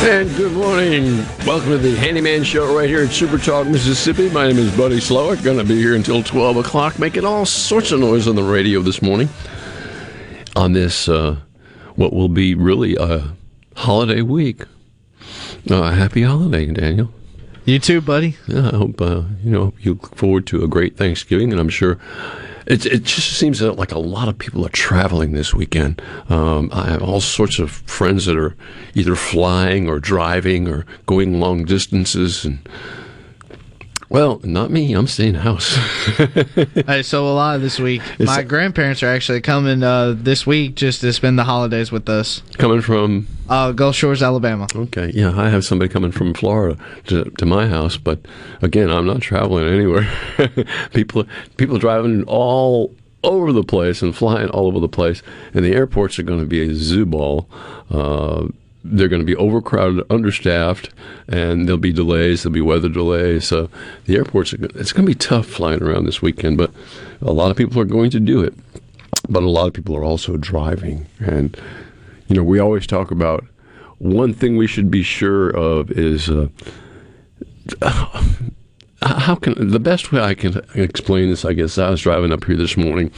And good morning. Welcome to the Handyman Show right here at Super Talk, Mississippi. My name is Buddy Slowick. Going to be here until 12 o'clock, making all sorts of noise on the radio this morning on this, uh, what will be really a holiday week. Uh, happy holiday, Daniel. You too, buddy. Yeah, I hope uh, you know you look forward to a great Thanksgiving, and I'm sure it it just seems that like a lot of people are traveling this weekend. Um, I have all sorts of friends that are either flying or driving or going long distances, and well, not me. I'm staying house. Hey, so a lot of this week. My grandparents are actually coming uh, this week just to spend the holidays with us. Coming from Uh, Gulf Shores, Alabama. Okay, yeah, I have somebody coming from Florida to, to my house, but again, I'm not traveling anywhere. people people driving all over the place and flying all over the place, and the airports are going to be a zoo ball. Uh, they're going to be overcrowded, understaffed, and there'll be delays. There'll be weather delays. So the airports are. It's going to be tough flying around this weekend, but a lot of people are going to do it. But a lot of people are also driving, and you know, we always talk about one thing we should be sure of is uh, how can the best way I can explain this. I guess I was driving up here this morning.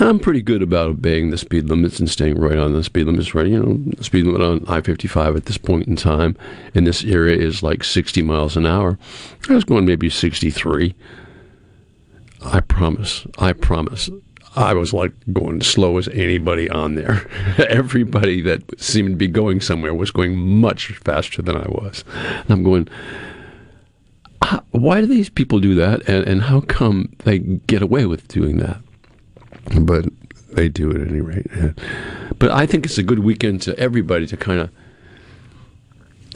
I'm pretty good about obeying the speed limits and staying right on the speed limits. Right, you know, the speed limit on I-55 at this point in time in this area is like 60 miles an hour. I was going maybe 63. I promise. I promise. I was like going slow as anybody on there. Everybody that seemed to be going somewhere was going much faster than I was. And I'm going, ah, why do these people do that? And, and how come they get away with doing that? But they do at any rate. Yeah. But I think it's a good weekend to everybody to kind of.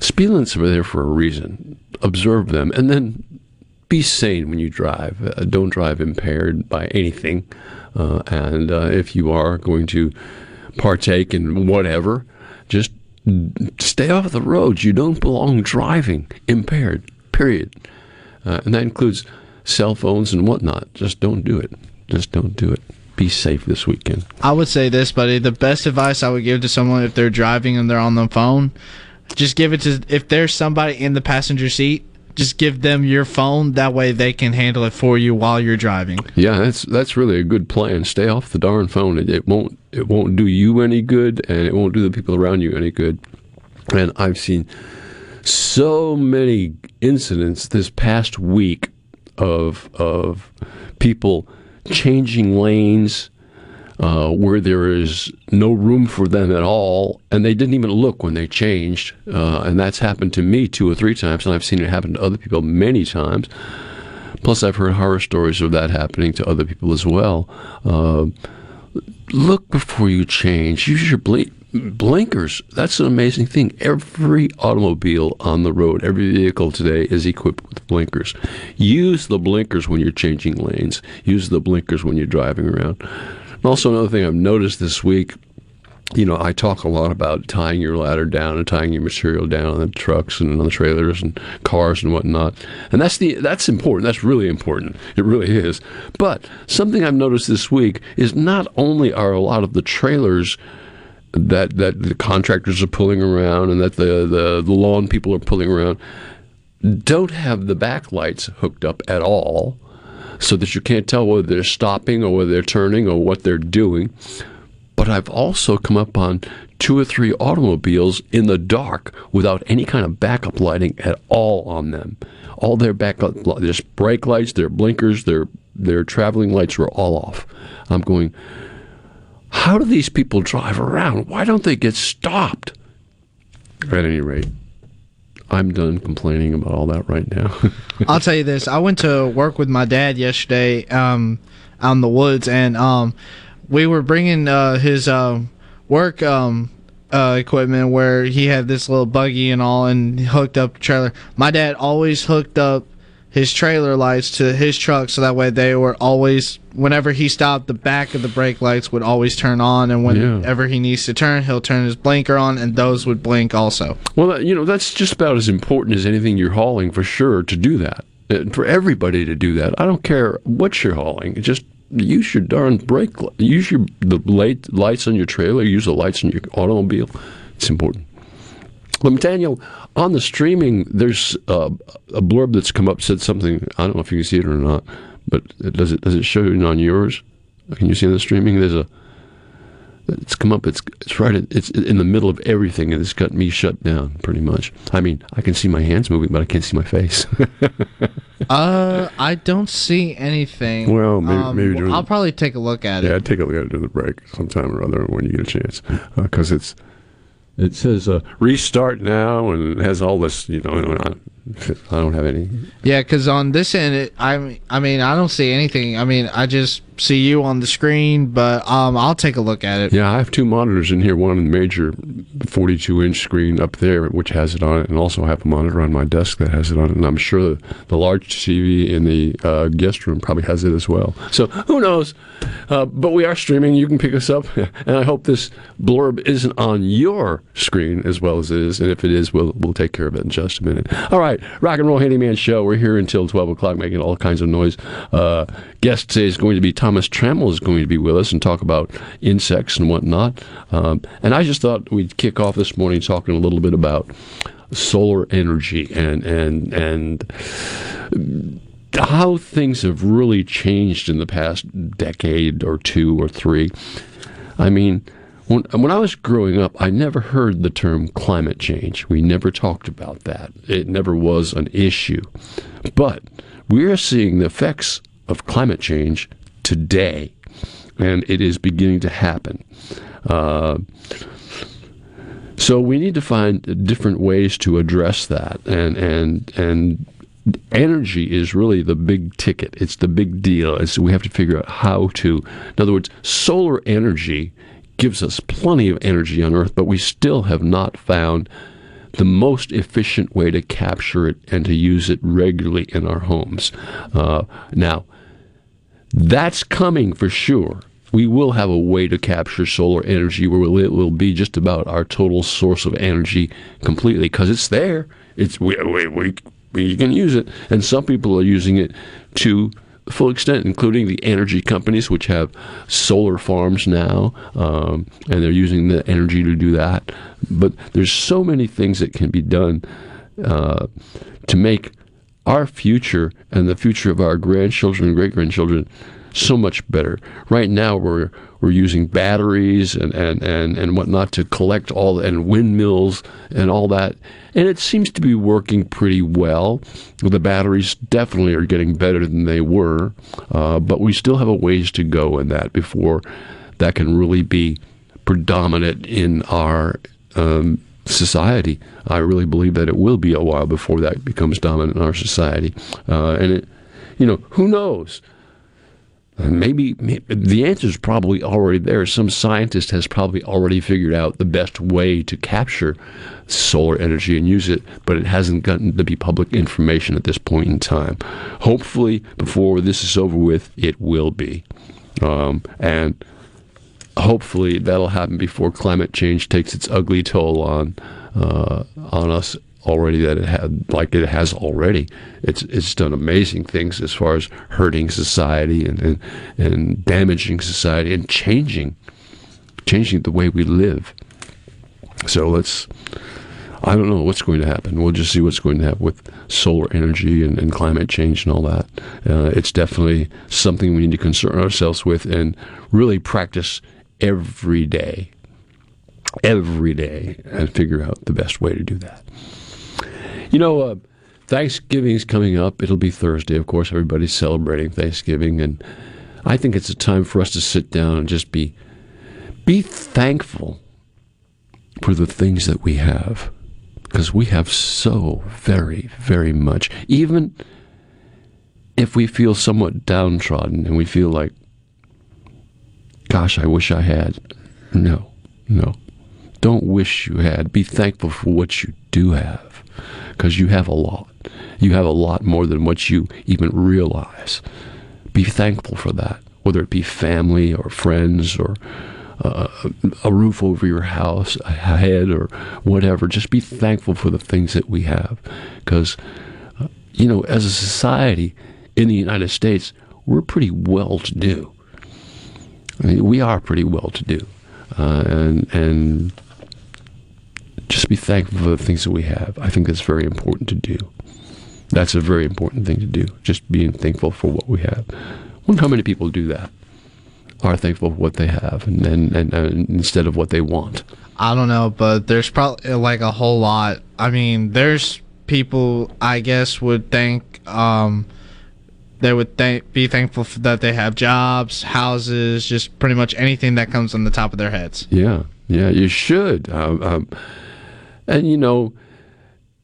Speed limits are there for a reason. Observe them. And then be sane when you drive. Uh, don't drive impaired by anything. Uh, and uh, if you are going to partake in whatever, just stay off the roads. You don't belong driving impaired, period. Uh, and that includes cell phones and whatnot. Just don't do it. Just don't do it. Be safe this weekend. I would say this, buddy. The best advice I would give to someone if they're driving and they're on the phone, just give it to if there's somebody in the passenger seat, just give them your phone. That way they can handle it for you while you're driving. Yeah, that's that's really a good plan. Stay off the darn phone. It, it won't it won't do you any good, and it won't do the people around you any good. And I've seen so many incidents this past week of of people changing lanes uh, where there is no room for them at all, and they didn't even look when they changed. Uh, and that's happened to me two or three times, and I've seen it happen to other people many times. Plus, I've heard horror stories of that happening to other people as well. Uh, look before you change. Use your blinkers. That's an amazing thing. Every automobile on the road, every vehicle today is equipped with blinkers. Use the blinkers when you're changing lanes. Use the blinkers when you're driving around. And also, another thing I've noticed this week you know, I talk a lot about tying your ladder down and tying your material down on the trucks and on the trailers and cars and whatnot. And that's the that's important. That's really important. It really is. But something I've noticed this week is not only are a lot of the trailers that that the contractors are pulling around and that the the, the lawn people are pulling around don't have the backlights hooked up at all so that you can't tell whether they're stopping or whether they're turning or what they're doing but I've also come up on two or three automobiles in the dark without any kind of backup lighting at all on them. All their backup, their brake lights, their blinkers, their their traveling lights were all off. I'm going. How do these people drive around? Why don't they get stopped? At any rate, I'm done complaining about all that right now. I'll tell you this. I went to work with my dad yesterday um, out in the woods, and um, we were bringing uh, his uh, work um, uh, equipment where he had this little buggy and all, and hooked up trailer. My dad always hooked up his trailer lights to his truck so that way they were always whenever he stopped the back of the brake lights would always turn on and whenever he needs to turn he'll turn his blinker on and those would blink also Well, uh, you know, that's just about as important as anything you're hauling for sure to do that. And for everybody to do that. I don't care what you're hauling. Just use your darn brake. Use your the light, lights on your trailer. Use the lights on your automobile. It's important. Well, Nathaniel, on the streaming, there's uh, a blurb that's come up said something. I don't know if you can see it or not, but does it does it show it on yours? Can you see on the streaming? There's a it's come up. It's it's right. in- It's in the middle of everything, and it's got me shut down pretty much. I mean, I can see my hands moving, but I can't see my face. uh i don't see anything Well, maybe- Um, maybe during- i'll probably take a look at it yeah, I'll take a look at it during the break sometime or other when you get a chance, because it's it says uh, restart now, and has all this. You know, I, I don't have any. Yeah, because on this end, it, I I mean, I don't see anything. I mean, I just see you on the screen, but um, I'll take a look at it. Yeah, I have two monitors in here. One major 42 inch screen up there, which has it on it, and also I have a monitor on my desk that has it on it. And I'm sure the large TV in the uh, guest room probably has it as well. So who knows? Uh, but we are streaming. You can pick us up, and I hope this blurb isn't on your screen as well as it is. And if it is, we'll we'll take care of it in just a minute. All right, Rock and Roll Handyman Show. We're here until 12 o'clock, making all kinds of noise. Uh, guest today is going to be Thomas Trammell is going to be with us and talk about insects and whatnot. Um, and I just thought we'd kick off this morning talking a little bit about solar energy and and and how things have really changed in the past decade or two or three. I mean, when, when I was growing up, I never heard the term climate change. We never talked about that. It never was an issue. But we are seeing the effects of climate change today, and it is beginning to happen. Uh, so we need to find different ways to address that, and and and energy is really the big ticket. It's the big deal. It's, we have to figure out how to. In other words, solar energy gives us plenty of energy on Earth, but we still have not found the most efficient way to capture it and to use it regularly in our homes. Uh, now, that's coming for sure. We will have a way to capture solar energy where it will be just about our total source of energy completely because it's there. It's we, we, we, we can use it, and some people are using it to full extent, including the energy companies, which have solar farms now, um, and they're using the energy to do that. But there's so many things that can be done uh, to make our future and the future of our grandchildren and great grandchildren so much better. Right now, we're we're using batteries and, and, and, and whatnot to collect all and windmills and all that, and it seems to be working pretty well. The batteries definitely are getting better than they were, uh, but we still have a ways to go in that before that can really be predominant in our um, society. I really believe that it will be a while before that becomes dominant in our society, uh, and it, you know, who knows. Maybe, maybe the answer is probably already there. Some scientist has probably already figured out the best way to capture solar energy and use it, but it hasn't gotten to be public information at this point in time. Hopefully, before this is over with, it will be. Um, and hopefully, that'll happen before climate change takes its ugly toll on uh, on us already that it had like it has already it's it's done amazing things as far as hurting society and and, and damaging society and changing changing the way we live so let's I don't know what's going to happen. We'll just see what's going to happen with solar energy and, and climate change and all that. Uh, it's definitely something we need to concern ourselves with and really practice every day, every day, and figure out the best way to do that. You know, uh, Thanksgiving's coming up. It'll be Thursday, of course. Everybody's celebrating Thanksgiving, and I think it's a time for us to sit down and just be be thankful for the things that we have, because we have so very, very much. Even if we feel somewhat downtrodden and we feel like gosh, I wish I had. No, no. Don't wish you had. Be thankful for what you do have because you have a lot. You have a lot more than what you even realize. Be thankful for that, whether it be family or friends or uh, a roof over your house, a head, or whatever. Just be thankful for the things that we have. Because, uh, you know, as a society in the United States, we're pretty well to do. We are pretty well to do. Uh, and, and just be thankful for the things that we have. I think that's very important to do. That's a very important thing to do. Just being thankful for what we have. Wonder how many people do that. Are thankful for what they have, and, and, and, and instead of what they want. I don't know, but there's probably like a whole lot. I mean, there's people I guess would think um, they would th- be thankful for that they have jobs, houses, just pretty much anything that comes on the top of their heads. Yeah, yeah, you should. Um, um, and you know,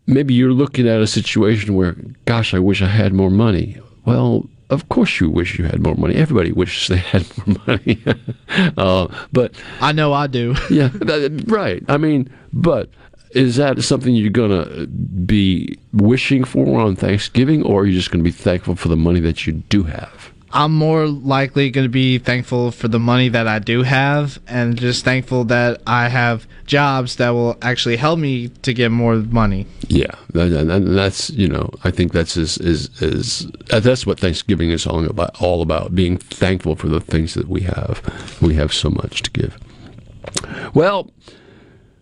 maybe you're looking at a situation where, gosh, I wish I had more money. Well, of course you wish you had more money. Everybody wishes they had more money. uh, but I know I do. yeah, that, right. I mean, but is that something you're going to be wishing for on Thanksgiving, or are you just going to be thankful for the money that you do have? I'm more likely going to be thankful for the money that I do have and just thankful that I have jobs that will actually help me to get more money. Yeah, and that's you know I think that's is is is that's what Thanksgiving is all about. All about being thankful for the things that we have. We have so much to give. Well,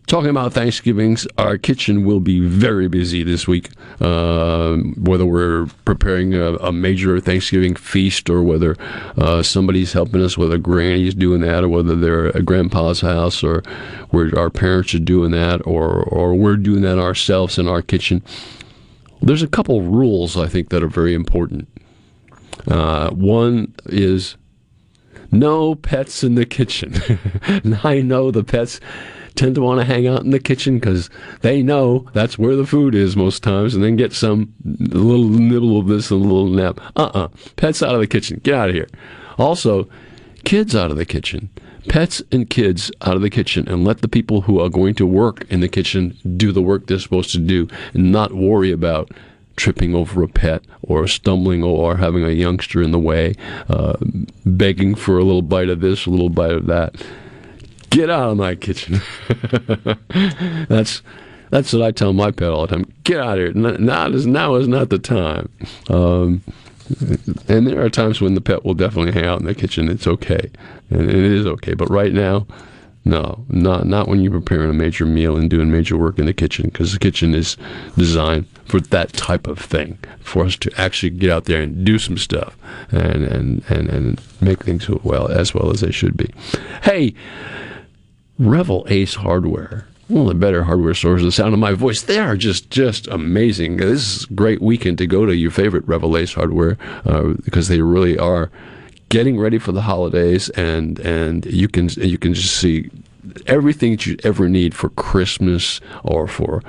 talking about Thanksgivings, our kitchen will be very busy this week. Uh, whether we're preparing a, a, major Thanksgiving feast or whether uh, somebody's helping us, whether granny's doing that or whether they're at grandpa's house or where our parents are doing that or, or we're doing that ourselves in our kitchen. There's a couple rules I think that are very important. Uh, one is no pets in the kitchen. I know the pets tend to want to hang out in the kitchen because they know that's where the food is most times, and then get some little nibble of this and a little nap. Uh uh-uh. uh Pets out of the kitchen. Get out of here. Also, kids out of the kitchen. Pets and kids out of the kitchen and let the people who are going to work in the kitchen do the work they're supposed to do and not worry about tripping over a pet or stumbling or having a youngster in the way, uh, begging for a little bite of this, a little bite of that get out of my kitchen. that's that's what I tell my pet all the time. Get out of here. Now is now is not the time. Um, and there are times when the pet will definitely hang out in the kitchen. It's okay, and it is okay. But right now, no, not not when you're preparing a major meal and doing major work in the kitchen, because the kitchen is designed for that type of thing, for us to actually get out there and do some stuff and and and, and make things well as well as they should be. Hey. Revell Ace Hardware. One of the better hardware stores. The sound of my voice, they are just just amazing. This is a great weekend to go to your favorite Revell Ace Hardware uh, because they really are getting ready for the holidays, and and you can you can just see everything that you ever need for Christmas or for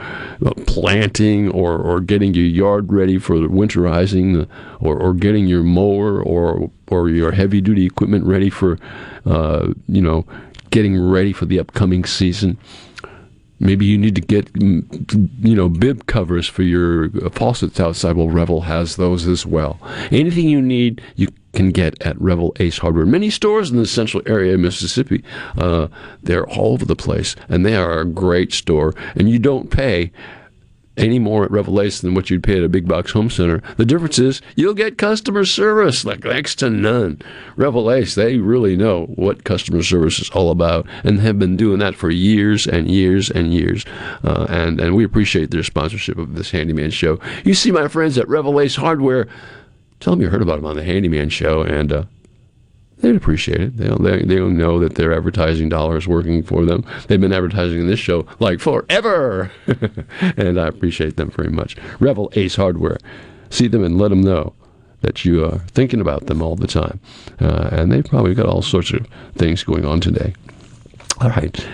uh, planting or, or getting your yard ready for winterizing or, or getting your mower or or your heavy duty equipment ready for uh, you know getting ready for the upcoming season. Maybe you need to get, you know, bib covers for your faucets outside. Well, Revell has those as well. Anything you need, you can get at Revell Ace Hardware. Many stores in the central area of Mississippi. Uh, they're all over the place, and they are a great store. And you don't pay any more at Revell Ace than what you'd pay at a big box home center. The difference is you'll get customer service like next to none. Revell Ace, they really know what customer service is all about and have been doing that for years and years and years. Uh, and, and we appreciate their sponsorship of this Handyman Show. You see my friends at Revell Ace Hardware. Tell them you heard about them on the Handyman Show, and uh, they'd appreciate it. They'll, they, they'll know that their advertising dollars working for them. They've been advertising in this show like forever. and I appreciate them very much. Revell Ace Hardware. See them and let them know that you are thinking about them all the time. Uh, and they've probably got all sorts of things going on today. All right.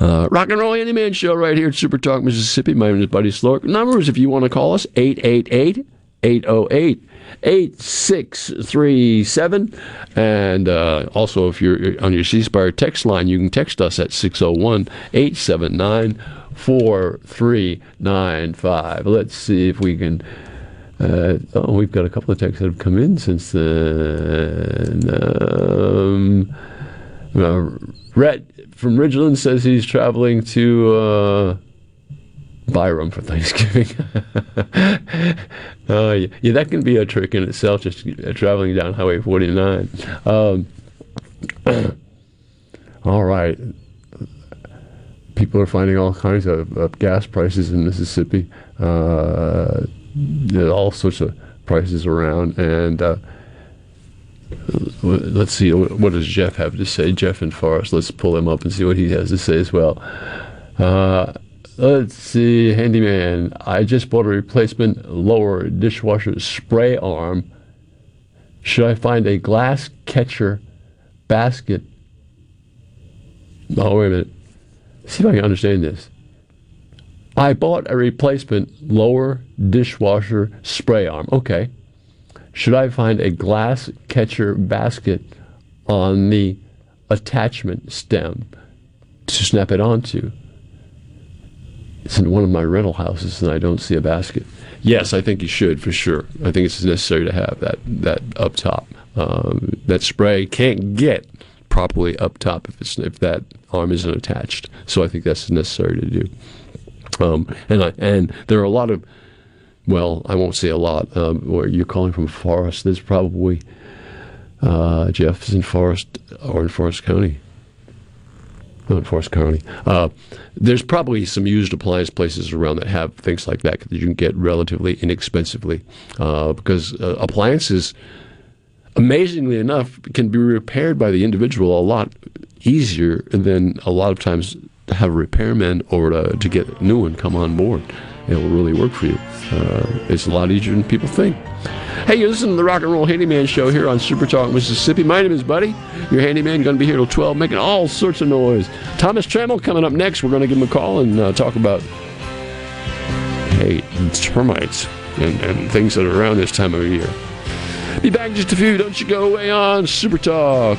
Uh, rock and Roll Handyman Show right here at Super Talk, Mississippi. My name is Buddy Slowick. Numbers, if you want to call us, 888 808 8637. And uh, also, if you're on your C Spire text line, you can text us at 601 879 4395. Let's see if we can. Uh, oh, we've got a couple of texts that have come in since then. Um, uh, Rhett from Ridgeland says he's traveling to uh, Byram for Thanksgiving. uh, yeah, yeah, that can be a trick in itself, just uh, traveling down Highway 49. Um, all right. People are finding all kinds of, of gas prices in Mississippi. Uh, all sorts of prices around, and uh, let's see what does Jeff have to say. Jeff and Forest. Let's pull him up and see what he has to say as well. Uh, let's see, handyman. I just bought a replacement lower dishwasher spray arm. Should I find a glass catcher basket? Oh, wait a minute. See if I can understand this. I bought a replacement lower dishwasher spray arm. Okay. Should I find a glass catcher basket on the attachment stem to snap it onto? It's in one of my rental houses and I don't see a basket. Yes, I think you should for sure. I think it's necessary to have that that up top. Um, that spray can't get properly up top if it's if that arm isn't attached. So I think that's necessary to do. Um, and I, and there are a lot of well, I won't say a lot. Um, where you're calling from Forest, there's probably uh, Jefferson Forest or in Forrest County. Not Forrest County. Uh, there's probably some used appliance places around that have things like that that you can get relatively inexpensively uh, because uh, appliances, amazingly enough, can be repaired by the individual a lot easier than a lot of times to have a repairman or to get a new one come on board. It will really work for you. Uh, it's a lot easier than people think. Hey, you listen to the Rock and Roll Handyman Show here on Super Talk, Mississippi. My name is Buddy. Your handyman going to be here till 12, making all sorts of noise. Thomas Trammell coming up next. We're going to give him a call and uh, talk about, hey, termites and, and things that are around this time of year. Be back in just a few. Don't you go away on Super Talk.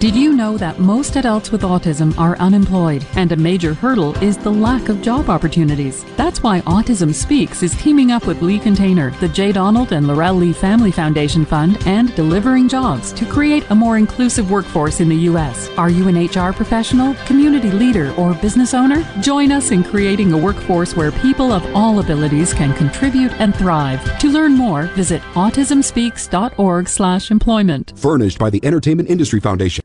Did you know that most adults with autism are unemployed and a major hurdle is the lack of job opportunities? That's why Autism Speaks is teaming up with Lee Container, the J. Donald and Laurel Lee Family Foundation Fund, and Delivering Jobs to create a more inclusive workforce in the U.S. Are you an HR professional, community leader, or business owner? Join us in creating a workforce where people of all abilities can contribute and thrive. To learn more, visit autismspeaks.org/employment. Furnished by the Entertainment Industry Foundation.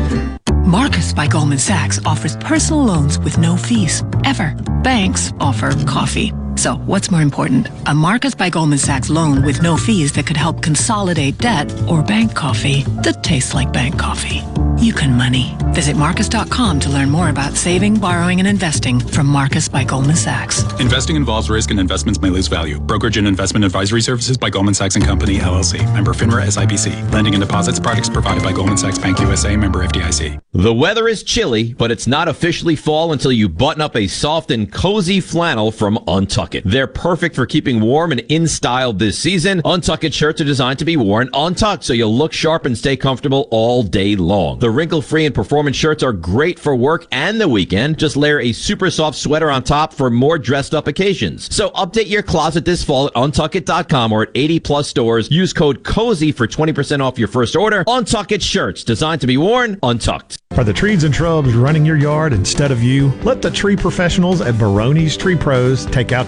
Marcus by Goldman Sachs offers personal loans with no fees, ever. Banks offer coffee. So, what's more important? A Marcus by Goldman Sachs loan with no fees that could help consolidate debt or bank coffee that tastes like bank coffee. You can money. Visit Marcus.com to learn more about saving, borrowing, and investing from Marcus by Goldman Sachs. Investing involves risk and investments may lose value. Brokerage and investment advisory services by Goldman Sachs and Company, LLC. Member FINRA SIPC. Lending and deposits products provided by Goldman Sachs Bank USA. Member FDIC. The weather is chilly, but it's not officially fall until you button up a soft and cozy flannel from They're perfect for keeping warm and in style this season. Untuckit shirts are designed to be worn untucked so you'll look sharp and stay comfortable all day long. The wrinkle free and performance shirts are great for work and the weekend. Just layer a super soft sweater on top for more dressed up occasions. So update your closet this fall at untuckit.com or at 80 plus stores. Use code COZY for 20% off your first order. Untuckit shirts designed to be worn untucked. Are the trees and shrubs running your yard instead of you? Let the tree professionals at Baroni's Tree Pros take out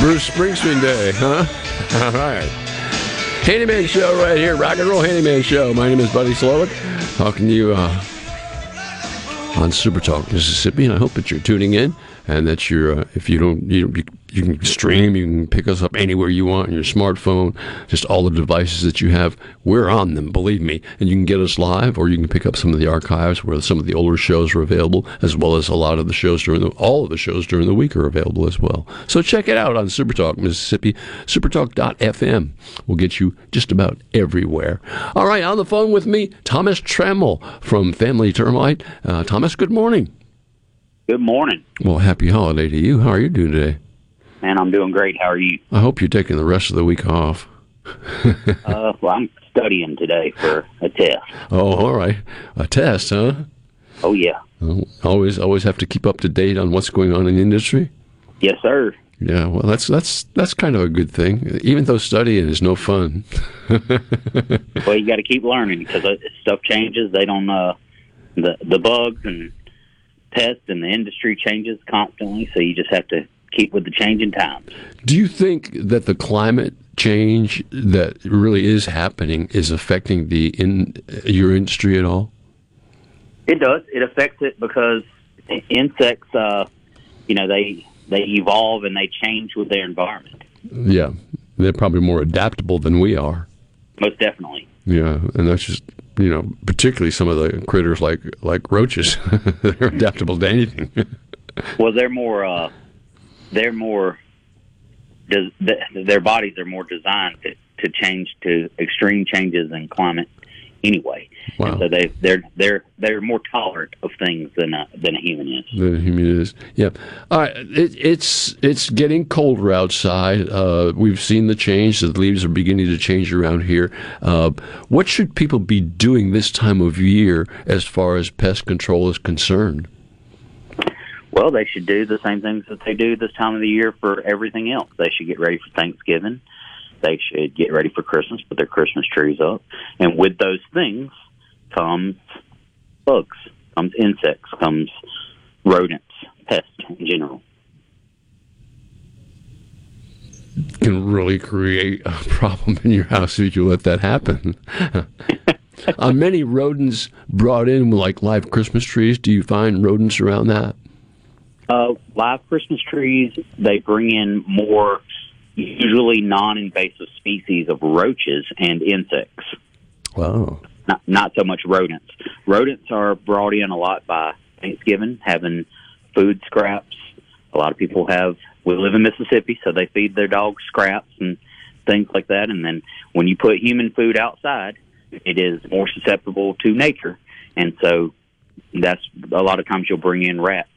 Bruce Springsteen Day, huh? All right. Handyman Show right here, Rock and Roll Handyman Show. My name is Buddy Slowick, talking to you uh, on Super Talk Mississippi, and I hope that you're tuning in and that you're, uh, if you don't, you, you, you can stream, you can pick us up anywhere you want on your smartphone, just all the devices that you have. We're on them, believe me. And you can get us live, or you can pick up some of the archives where some of the older shows are available, as well as a lot of the shows during the, all of the shows during the week are available as well. So check it out on Supertalk Mississippi, supertalk.fm. We'll get you just about everywhere. All right, on the phone with me, Thomas Trammell from Family Termite. Uh, Thomas, good morning. Good morning. Well, happy holiday to you. How are you doing today? Man, I'm doing great. How are you? I hope you're taking the rest of the week off. uh, well, I'm studying today for a test. Oh, all right. A test, huh? Oh, yeah. Always, always have to keep up to date on what's going on in the industry. Yes, sir. Yeah, well, that's that's that's kind of a good thing. Even though studying is no fun. well, you got to keep learning because stuff changes. They don't uh, the the bugs and pests and the industry changes constantly. So you just have to keep with the changing times. Do you think that the climate change that really is happening is affecting the in your industry at all? It does. It affects it because insects, uh, you know, they they evolve and they change with their environment. Yeah, they're probably more adaptable than we are. Most definitely. Yeah, and that's just you know, particularly some of the critters like like roaches. they're adaptable to anything. well, they're more. Uh, they're more. Their bodies are more designed to, to change to extreme changes in climate anyway. Wow. And so they they're they're they're more tolerant of things than a, than a human is. The human is, yeah. All right, it, it's it's getting colder outside. Uh, we've seen the change. The leaves are beginning to change around here. Uh, what should people be doing this time of year as far as pest control is concerned? Well, they should do the same things that they do this time of the year for everything else. They should get ready for Thanksgiving. They should get ready for Christmas, put their Christmas trees up. And with those things comes bugs, comes insects, comes rodents, pests in general. Can really create a problem in your house if you let that happen. Are many rodents brought in like live Christmas trees? Do you find rodents around that? Uh, live Christmas trees, they bring in more usually non-invasive species of roaches and insects. Wow. Not, not so much rodents. Rodents are brought in a lot by Thanksgiving, having food scraps. A lot of people have. We live in Mississippi, so they feed their dogs scraps and things like that. And then when you put human food outside, it is more susceptible to nature, and so that's a lot of times you'll bring in rats.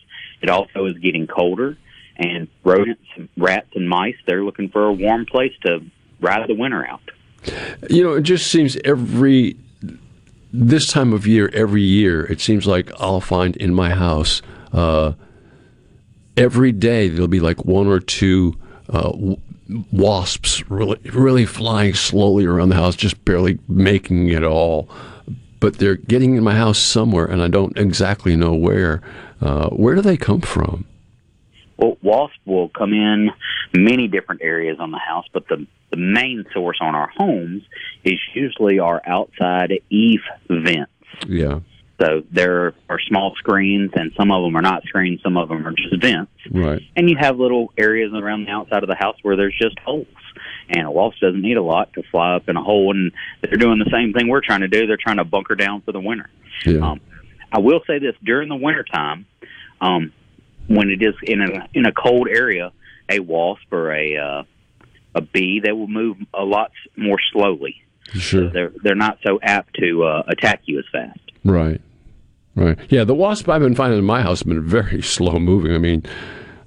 It also is getting colder, and rodents, rats, and mice they're looking for a warm place to ride the winter out. You know, it just seems every this time of year, every year, it seems like I'll find in my house uh, every day there'll be like one or two uh, wasps really, really flying slowly around the house, just barely making it all. But they're getting in my house somewhere, and I don't exactly know where. Uh, where do they come from? Well, wasp will come in many different areas on the house, but the the main source on our homes is usually our outside eave vents. Yeah. So there are small screens, and some of them are not screens. Some of them are just vents. Right. And you have little areas around the outside of the house where there's just holes. And a wasp doesn't need a lot to fly up in a hole, and they're doing the same thing we're trying to do. They're trying to bunker down for the winter. Yeah. Um, I will say this: during the wintertime, um, when it is in a in a cold area, a wasp or a uh, a bee they will move a lot more slowly. Sure. They're they're not so apt to uh, attack you as fast. Right. Right. Yeah, the wasp I've been finding in my house have been very slow moving. I mean,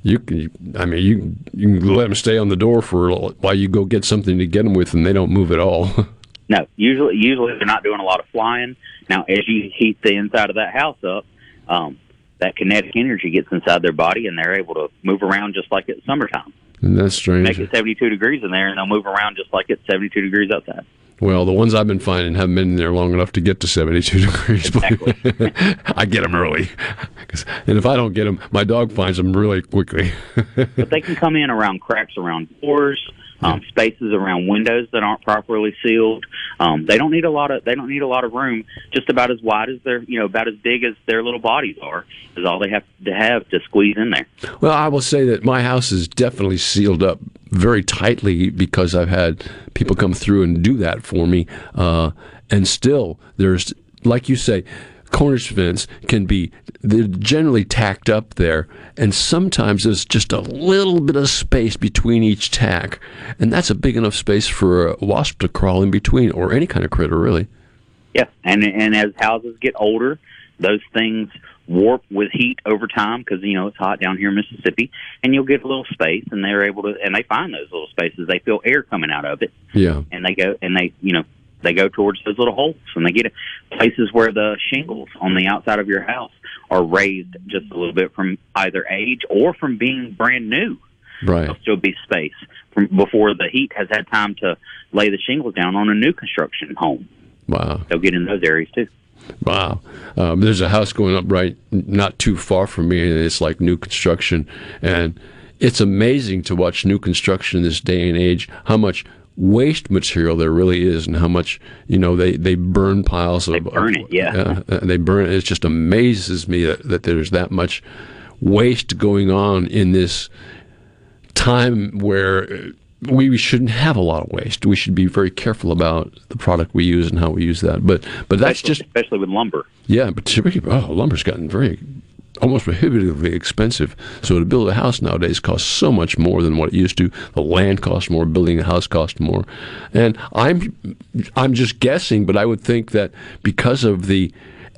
you can, I mean, you you can let them stay on the door for a while you go get something to get them with, and they don't move at all. No, usually usually they're not doing a lot of flying. Now, as you heat the inside of that house up, um, that kinetic energy gets inside their body, and they're able to move around just like it's summertime. and that's strange. Make it 72 degrees in there, and they'll move around just like it's 72 degrees outside. Well, the ones I've been finding haven't been in there long enough to get to 72 degrees. But I get them early. And if I don't get them, my dog finds them really quickly. but they can come in around cracks around doors, um, spaces around windows that aren't properly sealed. Um, they don't need a lot of they don't need a lot of room. Just about as wide as their you know about as big as their little bodies are is all they have to have to squeeze in there. Well, I will say that my house is definitely sealed up very tightly because I've had people come through and do that for me. Uh, and still, there's, like you say, cornice vents can be they're generally tacked up there and sometimes there's just a little bit of space between each tack and that's a big enough space for a wasp to crawl in between or any kind of critter really. Yeah, and and as houses get older, those things warp with heat over time because you know it's hot down here in Mississippi, and you'll get a little space, and they're able to and they find those little spaces. They feel air coming out of it, yeah. And they go and they you know they go towards those little holes, and they get places where the shingles on the outside of your house are raised just a little bit from either age or from being brand new. right There'll still be space from before the heat has had time to lay the shingles down on a new construction home. wow They'll get in those areas too. Wow. Um, there's a house going up right not too far from me, and it's like new construction. And it's amazing to watch new construction in this day and age, how much waste material there really is, and how much, you know, they, they burn piles of. They burn it, yeah. uh, they burn it. It just amazes me that, that there's that much waste going on in this time where uh, we shouldn't have a lot of waste. We should be very careful about the product we use and how we use that. But but that's especially, just especially with lumber. yeah. But oh, lumber's gotten very almost prohibitively expensive. So to build a house nowadays costs so much more than what it used to. The land costs more, building a house costs more, and I'm I'm just guessing, but I would think that because of the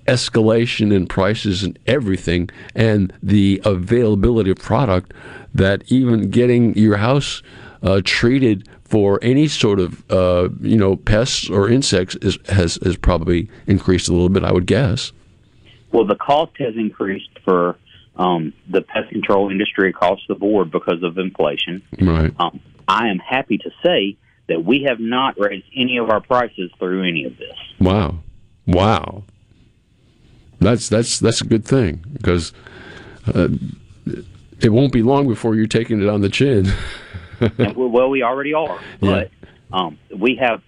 escalation in prices and everything, and the availability of product, that even getting your house uh, treated for any sort of uh, you know pests or insects is, has has probably increased a little bit. I would guess. Well, the cost has increased for um, the pest control industry across the board because of inflation. Right. Um, I am happy to say that we have not raised any of our prices through any of this. Wow, wow. That's that's that's a good thing because uh, it won't be long before you're taking it on the chin. well, we already are, but um, we have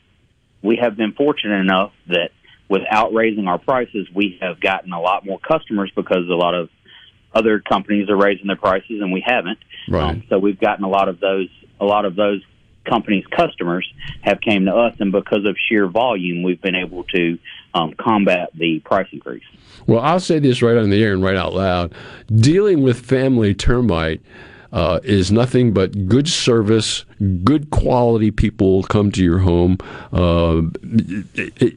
we have been fortunate enough that without raising our prices, we have gotten a lot more customers because a lot of other companies are raising their prices and we haven't. Right. Um, so we've gotten a lot of those a lot of those companies' customers have came to us, and because of sheer volume, we've been able to um, combat the price increase. Well, I'll say this right on the air and right out loud: dealing with family termite uh, is nothing but good service, good quality people come to your home. Uh,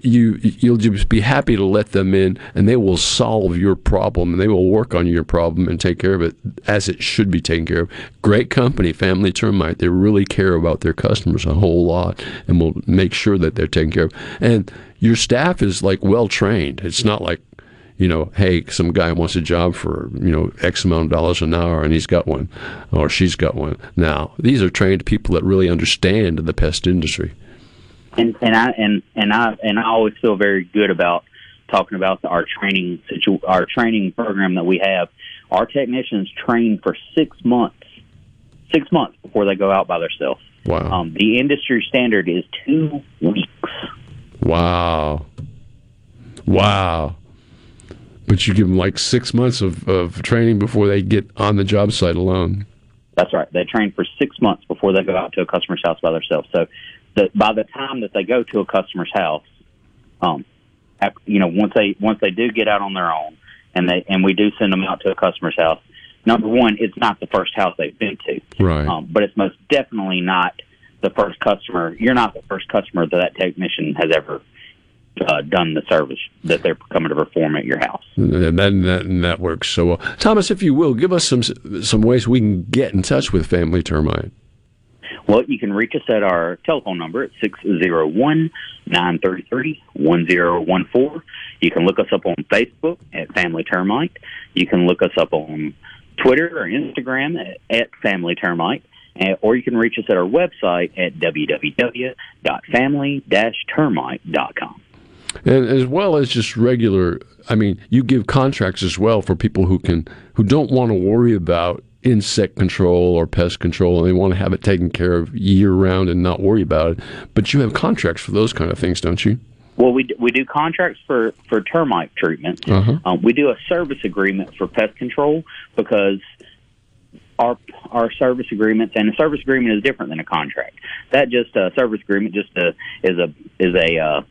you you'll just be happy to let them in, and they will solve your problem, and they will work on your problem and take care of it as it should be taken care of. Great company, Family Termite. They really care about their customers a whole lot, and will make sure that they're taken care of. And your staff is like well trained. It's not like you know, hey, some guy wants a job for, you know, X amount of dollars an hour and he's got one or she's got one. Now, these are trained people that really understand the pest industry. And and I and and I and I always feel very good about talking about the, our training situ, our training program that we have. Our technicians train for 6 months. 6 months before they go out by themselves. Wow. Um, the industry standard is 2 weeks. Wow. Wow. But you give them like six months of, of training before they get on the job site alone. That's right. They train for six months before they go out to a customer's house by themselves. So that by the time that they go to a customer's house, um, you know, once they once they do get out on their own, and they and we do send them out to a customer's house. Number one, it's not the first house they've been to, right? Um, but it's most definitely not the first customer. You're not the first customer that that technician has ever uh, done the service that they're coming to perform at your house. And that, and that, and that works so well. Thomas, if you will, give us some some ways we can get in touch with Family Termite. Well, you can reach us at our telephone number at 601 933 1014. You can look us up on Facebook at Family Termite. You can look us up on Twitter or Instagram at, at Family Termite. or you can reach us at our website at www.family-termite.com. And as well as just regular, I mean, you give contracts as well for people who can who don't want to worry about insect control or pest control and they want to have it taken care of year round and not worry about it. But you have contracts for those kind of things, don't you? Well, we we do contracts for for termite treatment. Uh-huh. Um, we do a service agreement for pest control because our our service agreements and a service agreement is different than a contract. That just a service agreement just a, is a is a uh,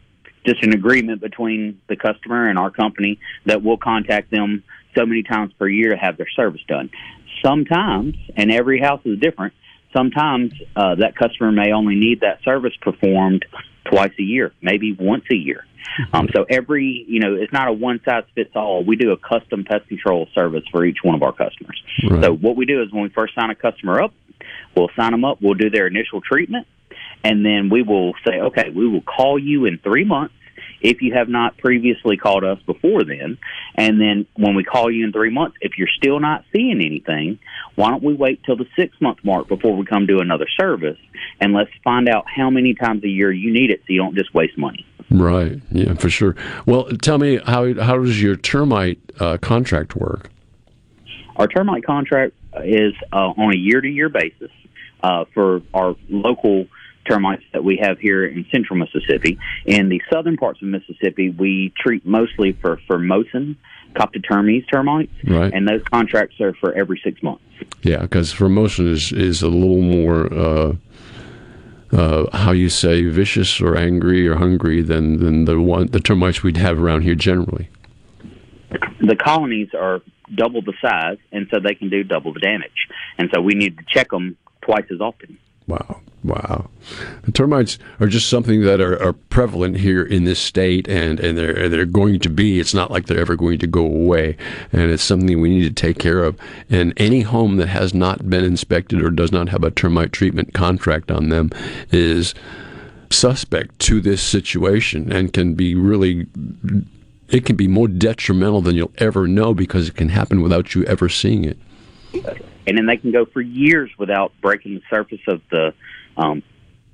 just an agreement between the customer and our company that we'll contact them so many times per year to have their service done. Sometimes, and every house is different. Sometimes uh, that customer may only need that service performed twice a year, maybe once a year. Um, so every, you know, it's not a one size fits all. We do a custom pest control service for each one of our customers. Right. So what we do is when we first sign a customer up, we'll sign them up. We'll do their initial treatment, and then we will say, okay, we will call you in three months if you have not previously called us before then. And then when we call you in three months, if you're still not seeing anything, why don't we wait till the six month mark before we come do another service? And let's find out how many times a year you need it so you don't just waste money. Right. Yeah, for sure. Well, tell me how how does your termite uh, contract work? Our termite contract is uh, on a year to year basis uh, for our local termites that we have here in central Mississippi. In the southern parts of Mississippi, we treat mostly for Formosan Coptotermes termites, Right. and those contracts are for every six months. Yeah, because Formosan is is a little more. Uh, uh, how you say vicious or angry or hungry than, than the one the termites we'd have around here generally. The colonies are double the size, and so they can do double the damage. And so we need to check them twice as often. Wow. Wow. The termites are just something that are, are, prevalent here in this state and, and they're, they're going to be. It's not like they're ever going to go away. And it's something we need to take care of. And any home that has not been inspected or does not have a termite treatment contract on them is suspect to this situation and can be really it can be more detrimental than you'll ever know because it can happen without you ever seeing it. And then they can go for years without breaking the surface of the um,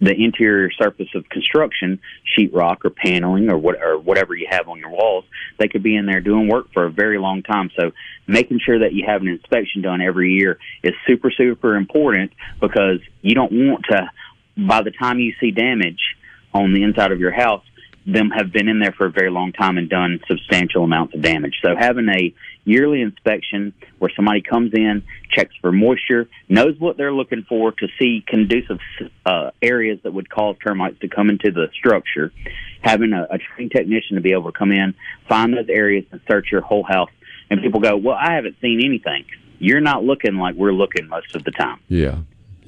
the interior surface of construction, sheetrock or paneling or what or whatever you have on your walls. They could be in there doing work for a very long time. So making sure that you have an inspection done every year is super super important because you don't want to by the time you see damage on the inside of your house them have been in there for a very long time and done substantial amounts of damage. So having a yearly inspection where somebody comes in, checks for moisture, knows what they're looking for to see conducive uh, areas that would cause termites to come into the structure, having a, a trained technician to be able to come in, find those areas and search your whole house. And people go, well, I haven't seen anything. You're not looking like we're looking most of the time. Yeah.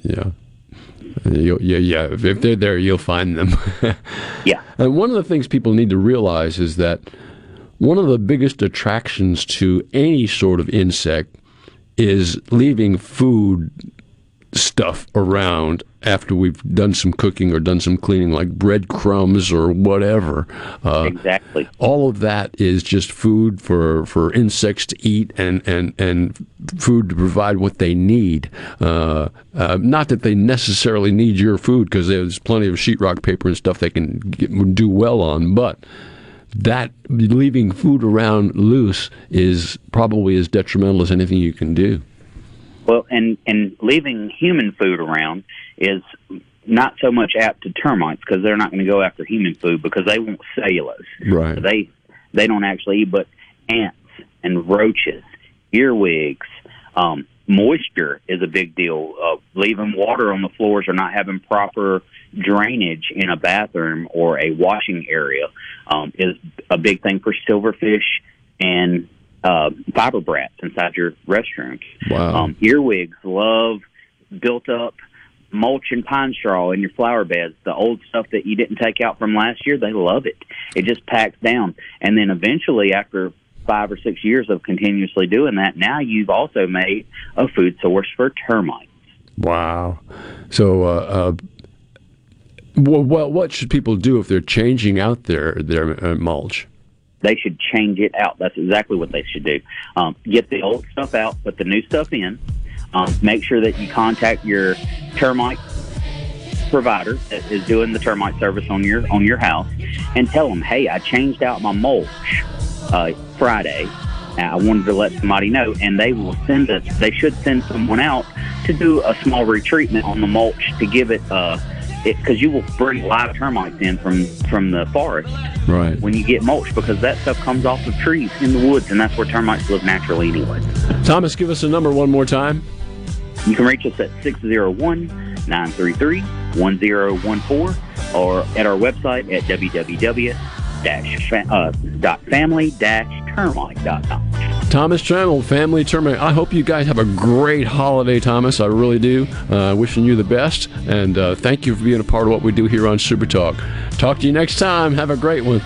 Yeah. You'll, yeah, yeah. If they're there, you'll find them. yeah. And one of the things people need to realize is that one of the biggest attractions to any sort of insect is leaving food stuff around after we've done some cooking or done some cleaning, like breadcrumbs or whatever. Uh, exactly. All of that is just food for, for insects to eat and, and, and food to provide what they need. Uh, uh, not that they necessarily need your food because there's plenty of sheetrock paper and stuff they can get, do well on, but that leaving food around loose is probably as detrimental as anything you can do. Well, and and leaving human food around is not so much apt to termites because they're not going to go after human food because they want cellulose. Right. So they they don't actually eat, but ants and roaches, earwigs, um, moisture is a big deal. Uh, leaving water on the floors or not having proper drainage in a bathroom or a washing area um, is a big thing for silverfish and uh, firebrats inside your restrooms. Wow. Um, earwigs love built up mulch and pine straw in your flower beds. The old stuff that you didn't take out from last year, they love it. It just packs down. And then eventually, after five or six years of continuously doing that, now you've also made a food source for termites. Wow. So, uh, uh, well, what should people do if they're changing out their their uh, mulch? They should change it out. That's exactly what they should do. Um, get the old stuff out, put the new stuff in. Um, make sure that you contact your termite provider that is doing the termite service on your on your house, and tell them, "Hey, I changed out my mulch uh, Friday. I wanted to let somebody know, and they will send us. They should send someone out to do a small retreatment on the mulch to give it." Uh, because you will bring live termites in from from the forest right. when you get mulch because that stuff comes off of trees in the woods and that's where termites live naturally anyway. Thomas give us a number one more time. You can reach us at 601-933-1014 or at our website at www-family-termite.com Thomas Trammell, Family Termite. I hope you guys have a great holiday, Thomas. I really do. Uh, wishing you the best, and uh, thank you for being a part of what we do here on Super Talk. Talk to you next time. Have a great one.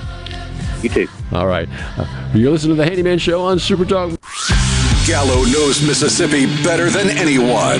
You too. All right. Uh, you're listening to the Handyman Show on Super Talk. Gallo knows Mississippi better than anyone.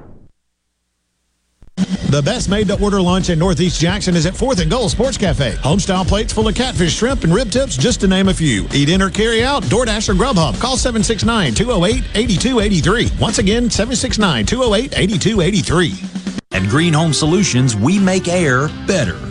The best made to order lunch in Northeast Jackson is at 4th and Goal Sports Cafe. Homestyle plates full of catfish, shrimp, and rib tips, just to name a few. Eat in or carry out, DoorDash or Grubhub. Call 769 208 8283. Once again, 769 208 8283. At Green Home Solutions, we make air better.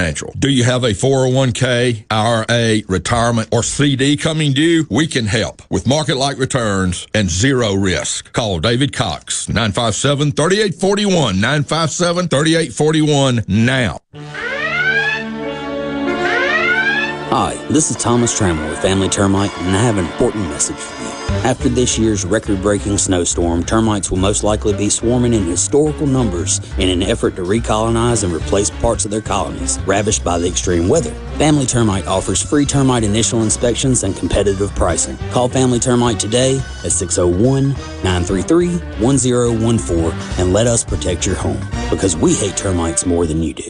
Financial. Do you have a 401k, IRA, retirement, or CD coming due? We can help with market like returns and zero risk. Call David Cox, 957 3841, 957 3841 now. Hi, this is Thomas Trammell with Family Termite, and I have an important message for you. After this year's record breaking snowstorm, termites will most likely be swarming in historical numbers in an effort to recolonize and replace parts of their colonies ravished by the extreme weather. Family Termite offers free termite initial inspections and competitive pricing. Call Family Termite today at 601 933 1014 and let us protect your home because we hate termites more than you do.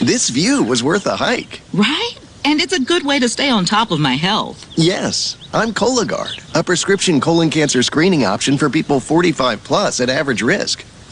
This view was worth a hike. Right? And it's a good way to stay on top of my health. Yes, I'm Cologuard, a prescription colon cancer screening option for people 45 plus at average risk.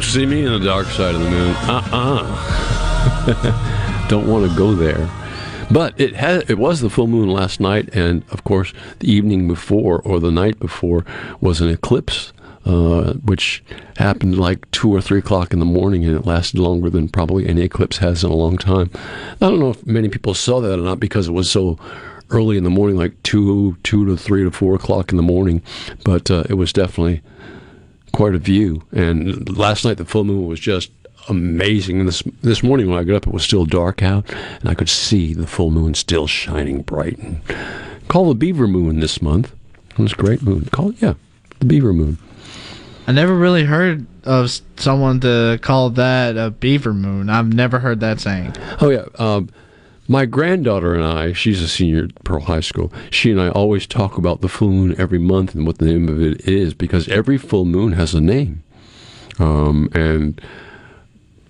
Won't see me in the dark side of the moon? Uh-uh. Don't want to go there. But it had it was the full moon last night, and of course the evening before or the night before was an eclipse, uh, which happened like two or three o'clock in the morning, and it lasted longer than probably any eclipse has in a long time. I don't know if many people saw that or not because it was so early in the morning, like two two to three to four o'clock in the morning, but uh, it was definitely quite a view. And last night the full moon was just amazing. This this morning when I got up, it was still dark out, and I could see the full moon still shining bright. And call the beaver moon this month. It was a great moon. Call it, yeah, the beaver moon. I never really heard of someone to call that a beaver moon. I've never heard that saying. Oh yeah. Um, my granddaughter and I, she's a senior at Pearl High School, she and I always talk about the full moon every month and what the name of it is because every full moon has a name. Um, and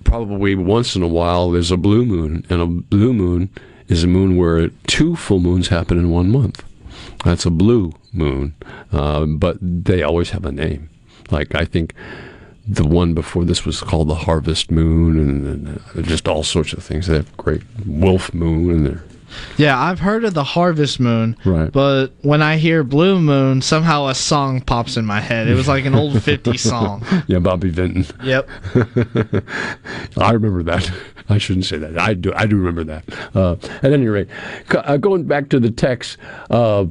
probably once in a while there's a blue moon, and a blue moon is a moon where two full moons happen in one month. That's a blue moon, uh, but they always have a name. Like I think the one before this was called the Harvest Moon, and, and uh, just all sorts of things. They have great Wolf Moon, and they're Yeah, I've heard of the harvest moon, Right. but when I hear blue moon, somehow a song pops in my head. It was like an old 50s song. Yeah, Bobby Vinton. Yep. I remember that. I shouldn't say that. I do. I do remember that. Uh, at any rate, uh, going back to the text, uh,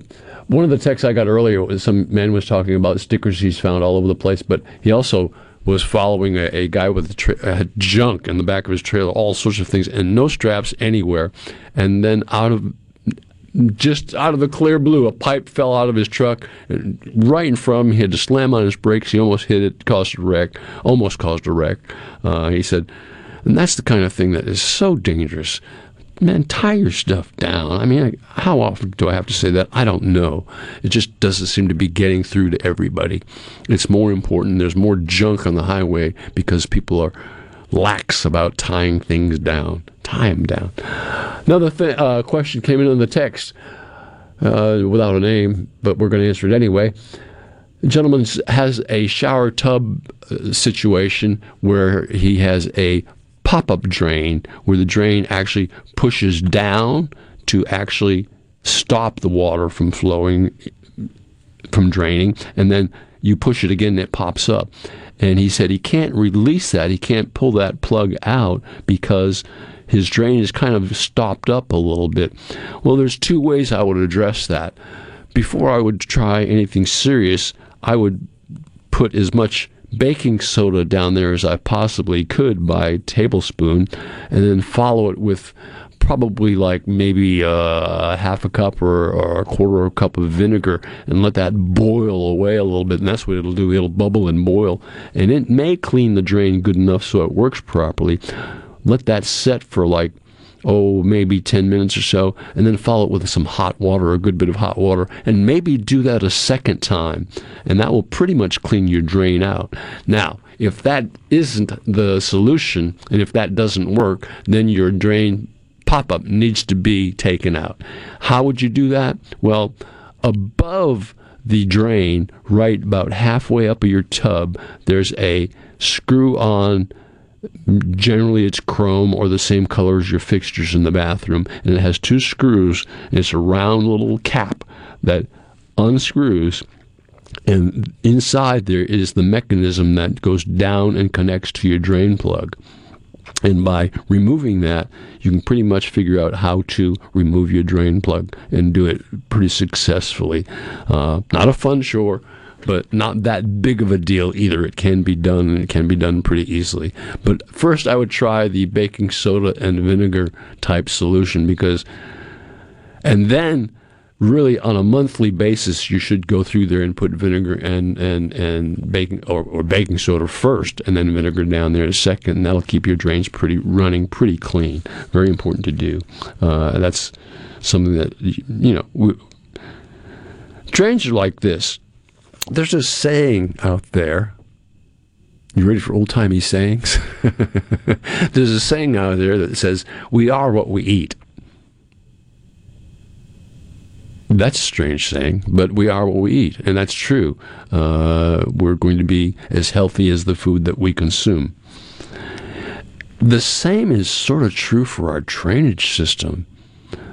one of the texts I got earlier was some man was talking about stickers he's found all over the place, but he also was following a, a guy with a tra- uh, junk in the back of his trailer, all sorts of things, and no straps anywhere. And then out of just out of the clear blue, a pipe fell out of his truck right in front of him. He had to slam on his brakes. He almost hit it, caused a wreck, almost caused a wreck. Uh, he said, and that's the kind of thing that is so dangerous. Man, tie your stuff down. I mean, how often do I have to say that? I don't know. It just doesn't seem to be getting through to everybody. It's more important. There's more junk on the highway because people are lax about tying things down. Tie them down. Another th- uh, question came in on the text uh, without a name, but we're going to answer it anyway. The gentleman has a shower tub uh, situation where he has a pop up drain where the drain actually pushes down to actually stop the water from flowing from draining, and then you push it again and it pops up. And he said he can't release that, he can't pull that plug out because his drain is kind of stopped up a little bit. Well, there's two ways I would address that. Before I would try anything serious, I would put as much baking soda down there as I possibly could by tablespoon, and then follow it with probably like maybe uh, half a cup or, or a quarter of a cup of vinegar and let that boil away a little bit. And that's what it'll do. It'll bubble and boil. And it may clean the drain good enough so it works properly. Let that set for like oh, maybe 10 minutes or so, and then follow it with some hot water, a good bit of hot water, and maybe do that a second time, and that will pretty much clean your drain out. Now, if that isn't the solution, and if that doesn't work, then your drain pop up needs to be taken out. How would you do that? Well, above the drain, right about halfway up of your tub, there's a screw on generally it's chrome or the same color as your fixtures in the bathroom and it has two screws and it's a round little cap that unscrews and inside there is the mechanism that goes down and connects to your drain plug. And by removing that you can pretty much figure out how to remove your drain plug and do it pretty successfully. Uh, not a fun chore but not that big of a deal either. It can be done and it can be done pretty easily. But first, I would try the baking soda and vinegar type solution because, and then really on a monthly basis, you should go through there and put vinegar and, and, and baking or, or baking soda first and then vinegar down there second. And that'll keep your drains pretty running pretty clean. Very important to do. Uh, that's something that, you know, we, drains are like this there's a saying out there. You ready for old timey sayings? there's a saying out there that says, We are what we eat. That's a strange saying, but we are what we eat, and that's true. Uh, we're going to be as healthy as the food that we consume. The same is sort of true for our drainage system.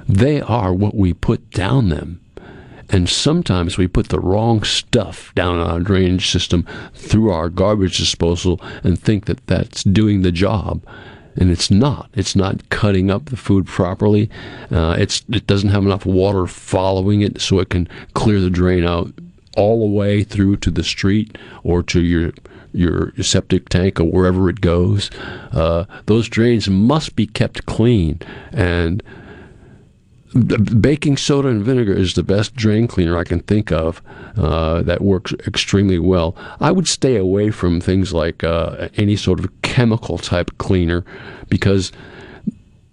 They are what we put down them. And sometimes we put the wrong stuff down our drainage system through our garbage disposal and think that that's doing the job. And it's not. It's not cutting up the food properly. Uh, it's it doesn't have enough water following it so it can clear the drain out all the way through to the street or to your your septic tank or wherever it goes. Uh, those drains must be kept clean and baking soda and vinegar is the best drain cleaner I can think of uh, that works extremely well. I would stay away from things like uh, any sort of chemical type cleaner because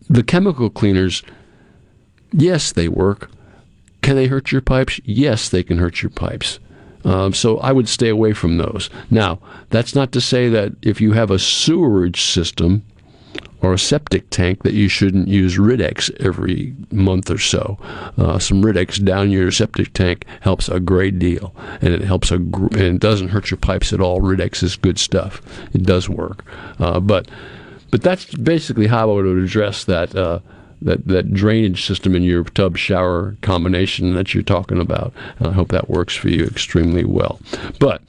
the chemical cleaners, yes, they work. Can they hurt your pipes? Yes, they can hurt your pipes. Um, so I would stay away from those. Now, that's not to say that if you have a sewerage system, or a septic tank that you shouldn't use Rid-X every month or so. Uh, some Rid-X down your septic tank helps a great deal, and it helps a gr- and it doesn't hurt your pipes at all. Rid-X is good stuff. It does work, uh, but but that's basically how I would address that. Uh, that that drainage system in your tub shower combination that you're talking about. And I hope that works for you extremely well. But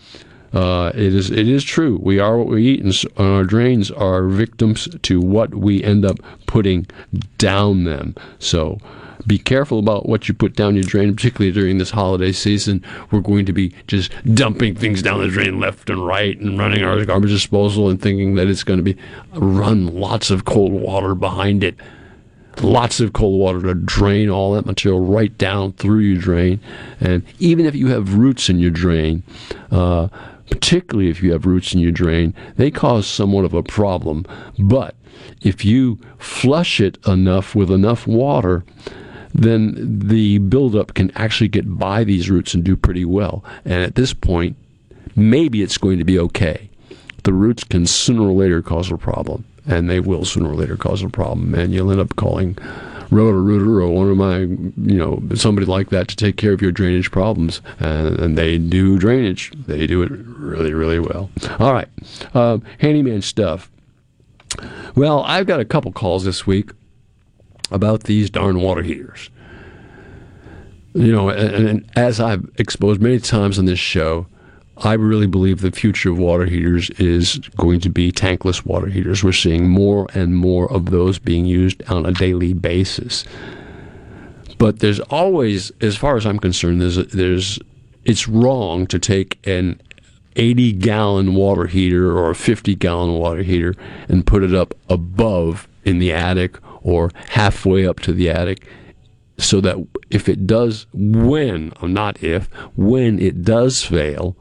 uh, it is it is true. We are what we eat, and our drains are victims to what we end up putting down them. So. Be careful about what you put down your drain, particularly during this holiday season. We're going to be just dumping things down the drain left and right and running our garbage disposal and thinking that it's going to be run lots of cold water behind it lots of cold water to drain all that material right down through your drain. And even if you have roots in your drain, uh, particularly if you have roots in your drain, they cause somewhat of a problem. But if you flush it enough with enough water, then the buildup can actually get by these roots and do pretty well. And at this point, maybe it's going to be okay. The roots can sooner or later cause a problem, and they will sooner or later cause a problem. And you'll end up calling Roto Rooter or one of my, you know, somebody like that to take care of your drainage problems. And, and they do drainage. They do it really, really well. All right, um, handyman stuff. Well, I've got a couple calls this week about these darn water heaters. You know, and, and as I've exposed many times on this show, I really believe the future of water heaters is going to be tankless water heaters. We're seeing more and more of those being used on a daily basis. But there's always, as far as I'm concerned, there's, there's it's wrong to take an 80 gallon water heater or a 50 gallon water heater and put it up above in the attic or halfway up to the attic so that if it does, when, not if, when it does fail,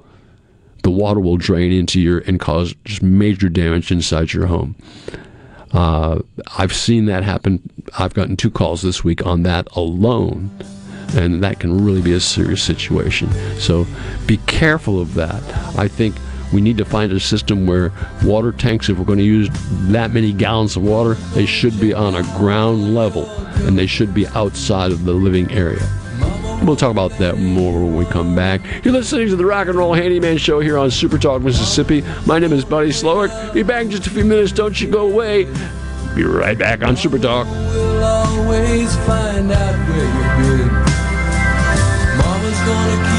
the water will drain into your and cause just major damage inside your home. Uh, I've seen that happen. I've gotten two calls this week on that alone, and that can really be a serious situation. So be careful of that. I think we need to find a system where water tanks, if we're going to use that many gallons of water, they should be on a ground level and they should be outside of the living area. We'll talk about that more when we come back. You're listening to the Rock and Roll Handyman Show here on Super Talk, Mississippi. My name is Buddy Slowick. Be back in just a few minutes. Don't you go away. Be right back on Super Talk. We'll always find out where you've been. Mama's gonna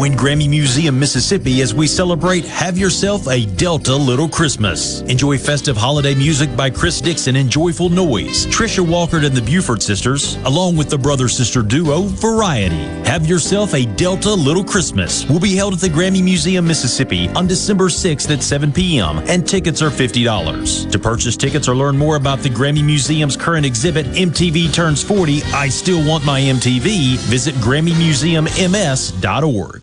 Join Grammy Museum Mississippi as we celebrate Have Yourself a Delta Little Christmas. Enjoy festive holiday music by Chris Dixon and Joyful Noise, Trisha Walker and the Buford Sisters, along with the brother sister duo Variety. Have Yourself a Delta Little Christmas will be held at the Grammy Museum Mississippi on December 6th at 7 p.m. and tickets are $50. To purchase tickets or learn more about the Grammy Museum's current exhibit MTV Turns 40, I Still Want My MTV, visit GrammyMuseumMS.org.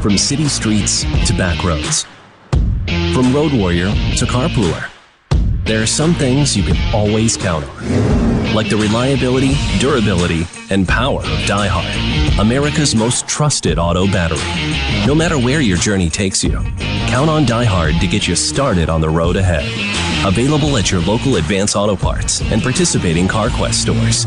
From city streets to back roads. From road warrior to carpooler. There are some things you can always count on. Like the reliability, durability, and power of DieHard, America's most trusted auto battery. No matter where your journey takes you, count on DieHard to get you started on the road ahead. Available at your local Advance Auto Parts and participating CarQuest stores.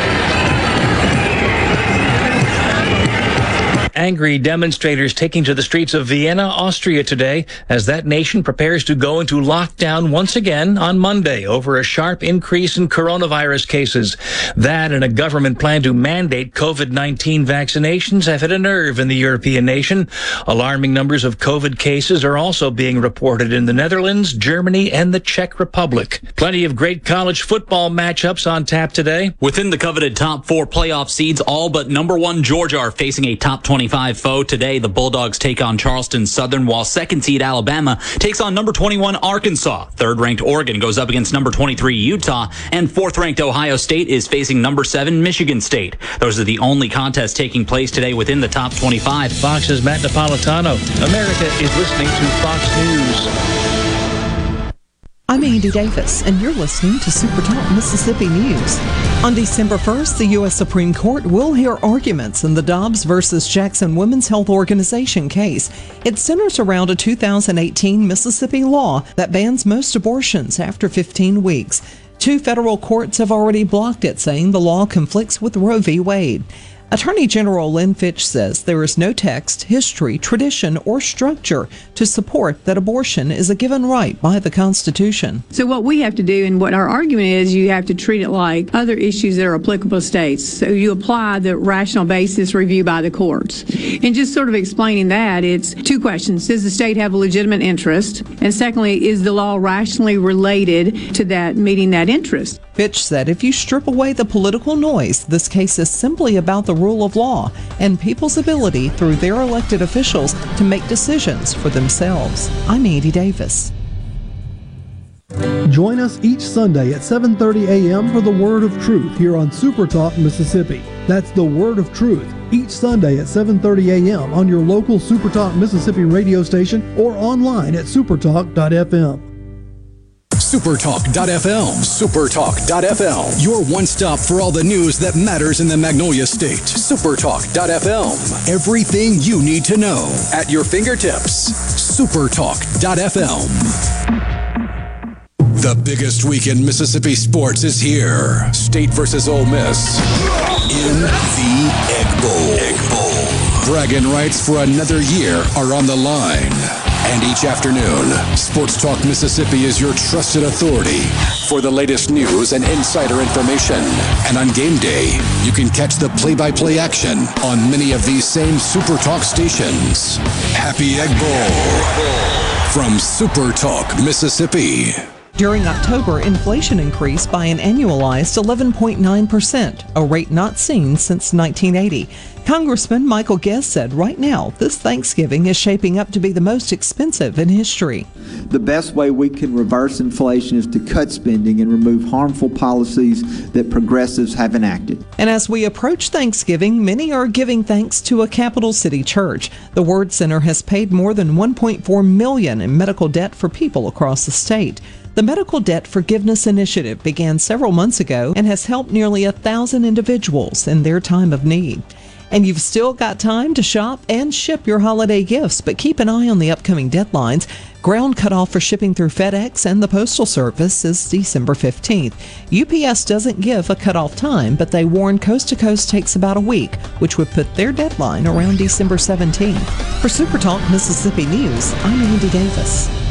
Angry demonstrators taking to the streets of Vienna, Austria today as that nation prepares to go into lockdown once again on Monday over a sharp increase in coronavirus cases. That and a government plan to mandate COVID-19 vaccinations have hit a nerve in the European nation. Alarming numbers of COVID cases are also being reported in the Netherlands, Germany, and the Czech Republic. Plenty of great college football matchups on tap today. Within the coveted top four playoff seeds, all but number one Georgia are facing a top 25 foe today. The Bulldogs take on Charleston Southern, while second seed Alabama takes on number 21 Arkansas. Third ranked Oregon goes up against number 23 Utah, and fourth ranked Ohio State is facing number seven Michigan State. Those are the only contests taking place today within the top 25. Fox's Matt Napolitano. America is listening to Fox News. I'm Andy Davis, and you're listening to Super Talk Mississippi News. On December 1st, the U.S. Supreme Court will hear arguments in the Dobbs versus Jackson Women's Health Organization case. It centers around a 2018 Mississippi law that bans most abortions after 15 weeks. Two federal courts have already blocked it, saying the law conflicts with Roe v. Wade. Attorney General Lynn Fitch says there is no text, history, tradition, or structure to support that abortion is a given right by the Constitution. So, what we have to do and what our argument is, you have to treat it like other issues that are applicable to states. So, you apply the rational basis review by the courts. And just sort of explaining that, it's two questions Does the state have a legitimate interest? And secondly, is the law rationally related to that meeting that interest? Fitch said if you strip away the political noise, this case is simply about the rule of law and people's ability through their elected officials to make decisions for themselves. I'm Andy Davis. Join us each Sunday at 7:30 a.m. for the Word of Truth here on Super Talk Mississippi. That's the Word of Truth each Sunday at 7:30 a.m. on your local Super Talk Mississippi radio station or online at supertalk.fm. Supertalk.fm. Supertalk.fm. Your one stop for all the news that matters in the Magnolia State. Supertalk.fm. Everything you need to know at your fingertips. Supertalk.fm. The biggest week in Mississippi sports is here. State versus Ole Miss in the Egg Bowl. Egg Bowl. Bragging rights for another year are on the line. And each afternoon, Sports Talk Mississippi is your trusted authority for the latest news and insider information. And on game day, you can catch the play by play action on many of these same Super Talk stations. Happy Egg Bowl from Super Talk Mississippi. During October, inflation increased by an annualized 11.9%, a rate not seen since 1980. Congressman Michael Guest said right now, this Thanksgiving is shaping up to be the most expensive in history. The best way we can reverse inflation is to cut spending and remove harmful policies that progressives have enacted. And as we approach Thanksgiving, many are giving thanks to a capital city church. The Word Center has paid more than 1.4 million in medical debt for people across the state. The Medical Debt Forgiveness Initiative began several months ago and has helped nearly a thousand individuals in their time of need. And you've still got time to shop and ship your holiday gifts, but keep an eye on the upcoming deadlines. Ground cutoff for shipping through FedEx and the Postal Service is December 15th. UPS doesn't give a cutoff time, but they warn Coast to Coast takes about a week, which would put their deadline around December 17th. For Super Talk Mississippi News, I'm Andy Davis.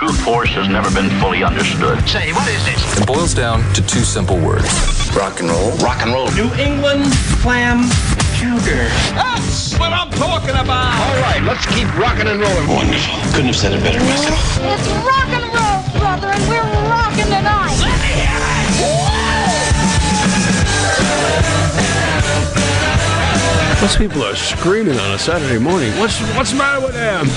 True force has never been fully understood. Say, what is this? It boils down to two simple words rock and roll. Rock and roll. New England clam chowder. That's what I'm talking about. All right, let's keep rocking and rolling. Wonderful. Couldn't have said it better myself. It's rock and roll, brother, and we're rocking tonight. Let me hear it. Most people are screaming on a Saturday morning. What's what's the matter with them?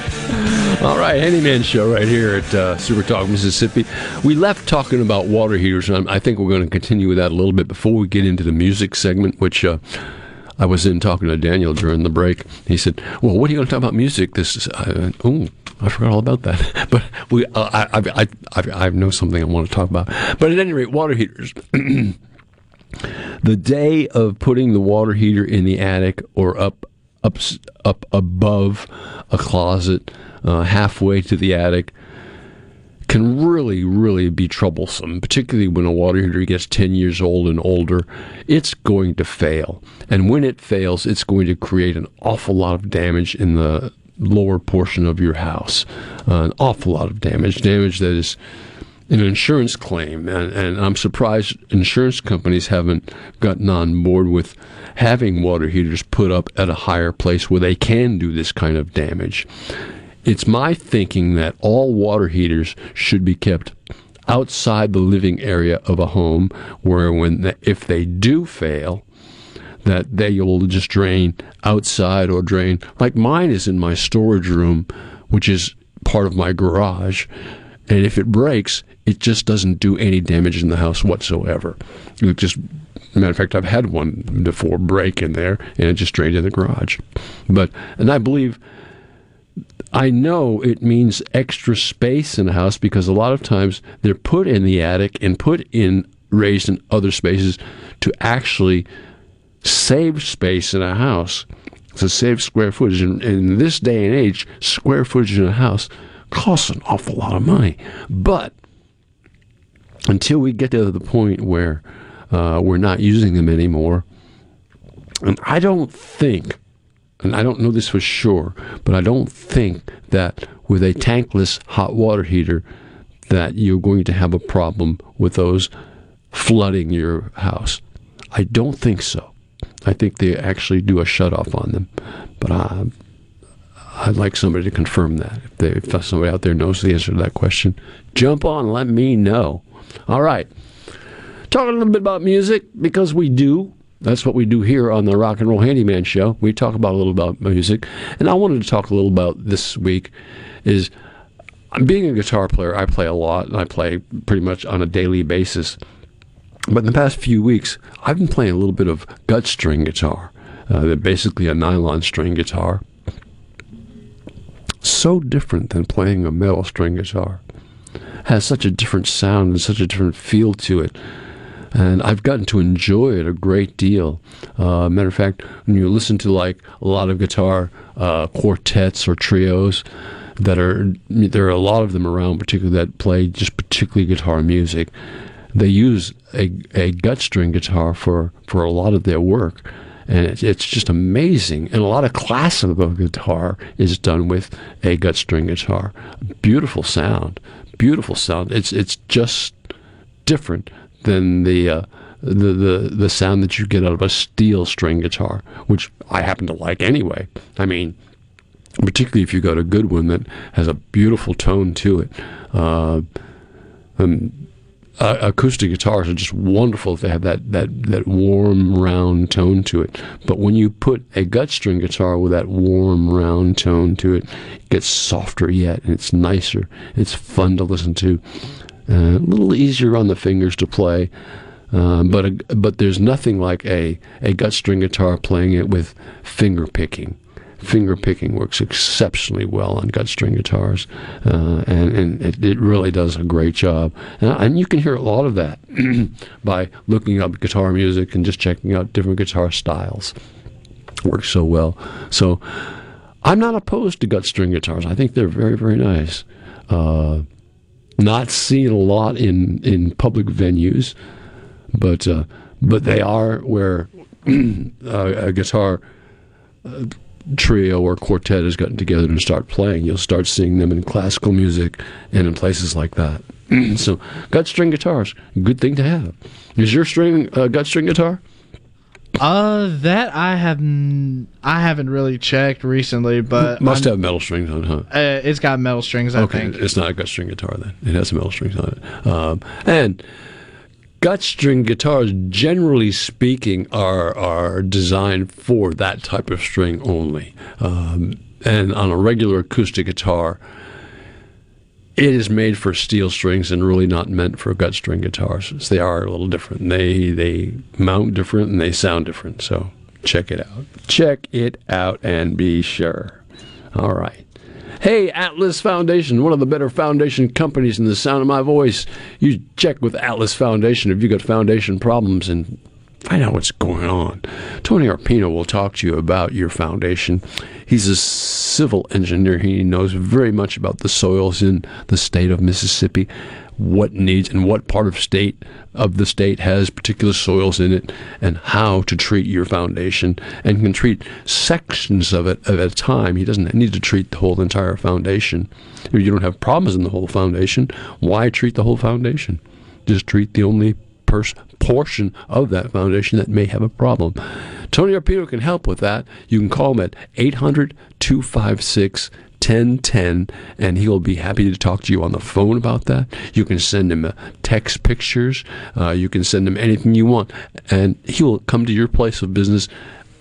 All right, Handyman Show right here at uh, Super Talk, Mississippi. We left talking about water heaters, and I think we're going to continue with that a little bit before we get into the music segment, which uh, I was in talking to Daniel during the break. He said, "Well, what are you going to talk about music?" This, is, uh, oh, I forgot all about that. but we, uh, I, I, I, I, I know something I want to talk about. But at any rate, water heaters. the day of putting the water heater in the attic or up up up above a closet uh, halfway to the attic can really really be troublesome particularly when a water heater gets 10 years old and older. It's going to fail. And when it fails it's going to create an awful lot of damage in the lower portion of your house. Uh, an awful lot of damage. Damage that is an insurance claim, and, and, I'm surprised insurance companies haven't gotten on board with having water heaters put up at a higher place where they can do this kind of damage. It's my thinking that all water heaters should be kept outside the living area of a home, where when the, if they do fail, that they will just drain outside or drain like mine is in my storage room, which is part of my garage. And if it breaks, it just doesn't do any damage in the house whatsoever. It just, matter of fact, I've had one before break in there, and it just drained in the garage. But and I believe, I know it means extra space in a house because a lot of times they're put in the attic and put in raised in other spaces to actually save space in a house to save square footage. And in this day and age, square footage in a house costs an awful lot of money. But until we get to the point where uh, we're not using them anymore, and I don't think, and I don't know this for sure, but I don't think that with a tankless hot water heater that you're going to have a problem with those flooding your house. I don't think so. I think they actually do a shut off on them, but I, I'd like somebody to confirm that. If, they, if somebody out there knows the answer to that question, jump on, let me know. All right. Talk a little bit about music because we do. That's what we do here on the Rock and Roll Handyman Show. We talk about a little about music, and I wanted to talk a little about this week. Is being a guitar player, I play a lot, and I play pretty much on a daily basis. But in the past few weeks, I've been playing a little bit of gut string guitar. Uh, basically a nylon string guitar. So different than playing a metal string guitar has such a different sound and such a different feel to it. And I've gotten to enjoy it a great deal. Uh, matter of fact, when you listen to like a lot of guitar uh, quartets or trios, that are there are a lot of them around, particularly that play just particularly guitar music. They use a, a gut string guitar for, for a lot of their work, and it's, it's just amazing. And a lot of classical guitar is done with a gut string guitar. Beautiful sound, beautiful sound. It's it's just different than the. Uh, the, the the sound that you get out of a steel string guitar, which I happen to like anyway. I mean, particularly if you got a good one that has a beautiful tone to it. Uh, um, uh, acoustic guitars are just wonderful if they have that, that, that warm, round tone to it. But when you put a gut string guitar with that warm, round tone to it, it gets softer yet, and it's nicer. It's fun to listen to. Uh, a little easier on the fingers to play. Uh, but a, but there's nothing like a, a gut string guitar playing it with finger picking finger picking works exceptionally well on gut string guitars, uh, and, and it, it, really does a great job. And, and you can hear a lot of that by looking up guitar music and just checking out different guitar styles. Works so well. So I'm not opposed to gut string guitars. I think they're very, very nice. Uh, not seen a lot in, in public venues, but uh, but they are where a guitar uh, trio or quartet has gotten together and start playing. You'll start seeing them in classical music and in places like that. so, gut string guitars, good thing to have. Is your string uh, gut string guitar? Uh, that I have n- I haven't really checked recently, but must I'm, have metal strings on, it, huh? Uh, it's got metal strings. I okay, think it's not a gut string guitar then. It has metal strings on it. Um, and gut string guitars, generally speaking, are are designed for that type of string only. Um, and on a regular acoustic guitar, it is made for steel strings and really not meant for gut string guitars. They are a little different. They they mount different and they sound different. So check it out. Check it out and be sure. All right. Hey, Atlas Foundation, one of the better foundation companies in the sound of my voice. You check with Atlas Foundation if you got foundation problems and find out what's going on. Tony Arpino will talk to you about your foundation. He's a civil engineer. He knows very much about the soils in the state of Mississippi what needs and what part of state of the state has particular soils in it and how to treat your foundation and can treat sections of it at a time. He doesn't need to treat the whole entire foundation. If you don't have problems in the whole foundation, why treat the whole foundation? Just treat the only pers- portion of that foundation that may have a problem. Tony Arpino can help with that. You can call him at 800 256 1010 and he will be happy to talk to you on the phone about that. You can send him text pictures. Uh, you can send him anything you want. And he will come to your place of business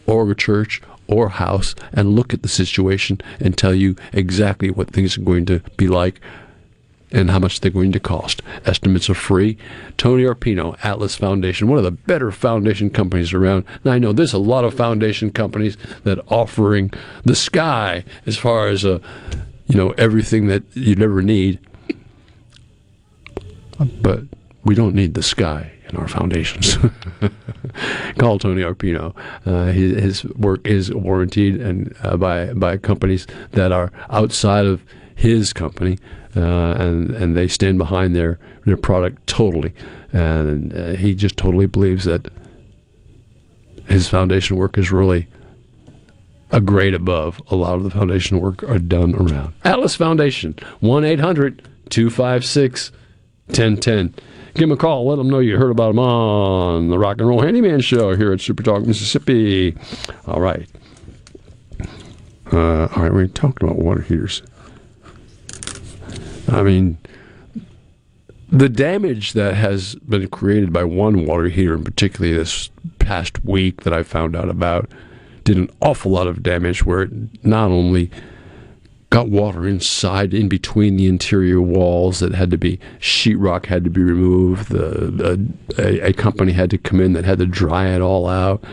or a church or house and look at the situation and tell you exactly what things are going to be like and how much they're going to cost. Estimates are free. Tony Arpino, Atlas Foundation, one of the better foundation companies around. And I know there's a lot of foundation companies that offering the sky as far as uh, you know everything that you'd ever need. But we don't need the sky in our foundations. Call Tony Arpino. Uh, his, his, work is warranted and uh, by by companies that are outside of his company uh, and and they stand behind their their product totally. And uh, he just totally believes that his foundation work is really a grade above a lot of the foundation work are done around. Atlas Foundation, 1 800 256 1010. Give him a call. Let them know you heard about him on the Rock and Roll Handyman Show here at Super Talk, Mississippi. All right. Uh, all right, we're talking about water heaters. I mean, the damage that has been created by one water heater, and particularly this past week that I found out about, did an awful lot of damage where it not only got water inside, in between the interior walls that had to be, sheetrock had to be removed, the, the a, a company had to come in that had to dry it all out,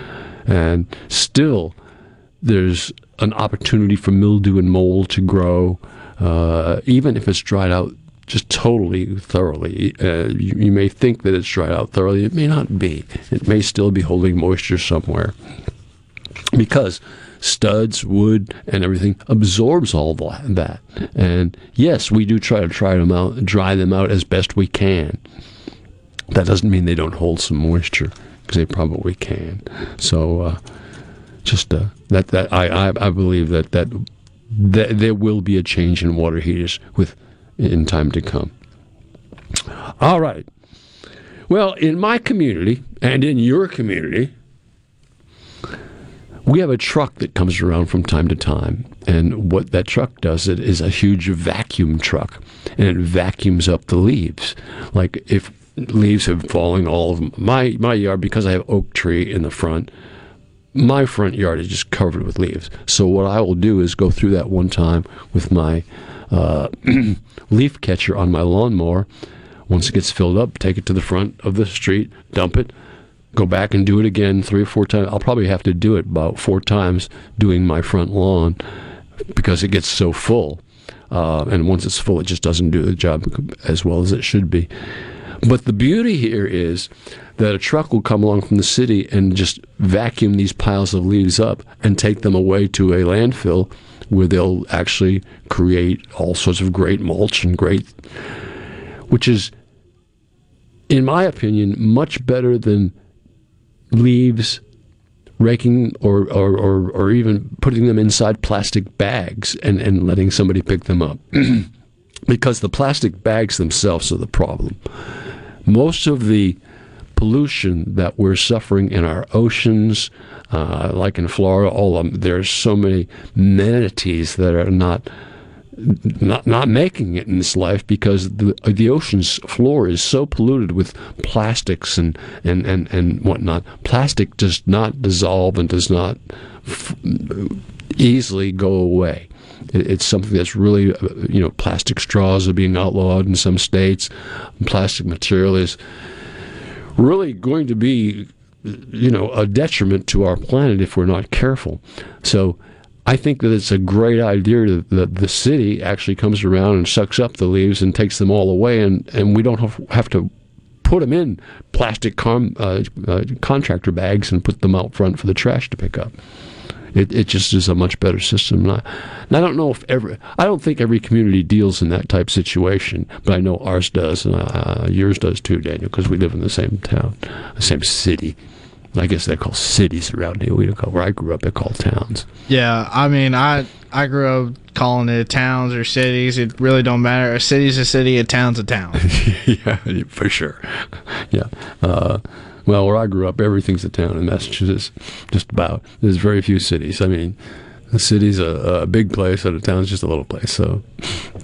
and still there's an opportunity for mildew and mold to grow uh, even if it's dried out just totally thoroughly. Uh, you, you, may think that it's dried out thoroughly. It may not be. It may still be holding moisture somewhere. Because studs, wood, and everything absorbs all that. And yes, we do try to try them out, dry them out as best we can. That doesn't mean they don't hold some moisture because they probably can. So, uh, just uh, that that I, I I believe that that that there will be a change in water heaters with in time to come. All right. Well, in my community and in your community, we have a truck that comes around from time to time, and what that truck does it is a huge vacuum truck, and it vacuums up the leaves. Like if leaves have fallen all of my my yard because I have oak tree in the front. My front yard is just covered with leaves. So what I will do is go through that one time with my uh, leaf catcher on my lawnmower. Once it gets filled up, take it to the front of the street, dump it, go back and do it again three or four times. I'll probably have to do it about four times doing my front lawn because it gets so full. Uh, and once it's full, it just doesn't do the job as well as it should be. But the beauty here is that a truck will come along from the city and just vacuum these piles of leaves up and take them away to a landfill where they'll actually create all sorts of great mulch and great, which is, in my opinion, much better than leaves raking or, or, or, or even putting them inside plastic bags and, and letting somebody pick them up. because the plastic bags themselves are the problem. Most of the pollution that we're suffering in our oceans, uh, like in Florida, all of them, there's so many manatees that are not not not making it in this life because the the ocean's floor is so polluted with plastics and and and and whatnot. Plastic does not dissolve and does not f- easily go away. It, it's something that's really uh, you know plastic straws are being outlawed in some states. Plastic material is really going to be you know a detriment to our planet if we're not careful. So I think that it's a great idea that the city actually comes around and sucks up the leaves and takes them all away, and, and we don't have, have to put them in plastic com, uh, uh, contractor bags and put them out front for the trash to pick up. It, it just is a much better system. And I, and I don't know if every, I don't think every community deals in that type of situation, but I know ours does, and uh, yours does too, Daniel, because we live in the same town, the same city. I guess they call cities around here. We don't call where I grew up. They call towns. Yeah, I mean, I I grew up calling it towns or cities. It really don't matter. A city's a city. A town's a town. yeah, for sure. Yeah. Uh, well, where I grew up, everything's a town in Massachusetts. Just about. There's very few cities. I mean, the city's a, a big place, and the town's just a little place. So,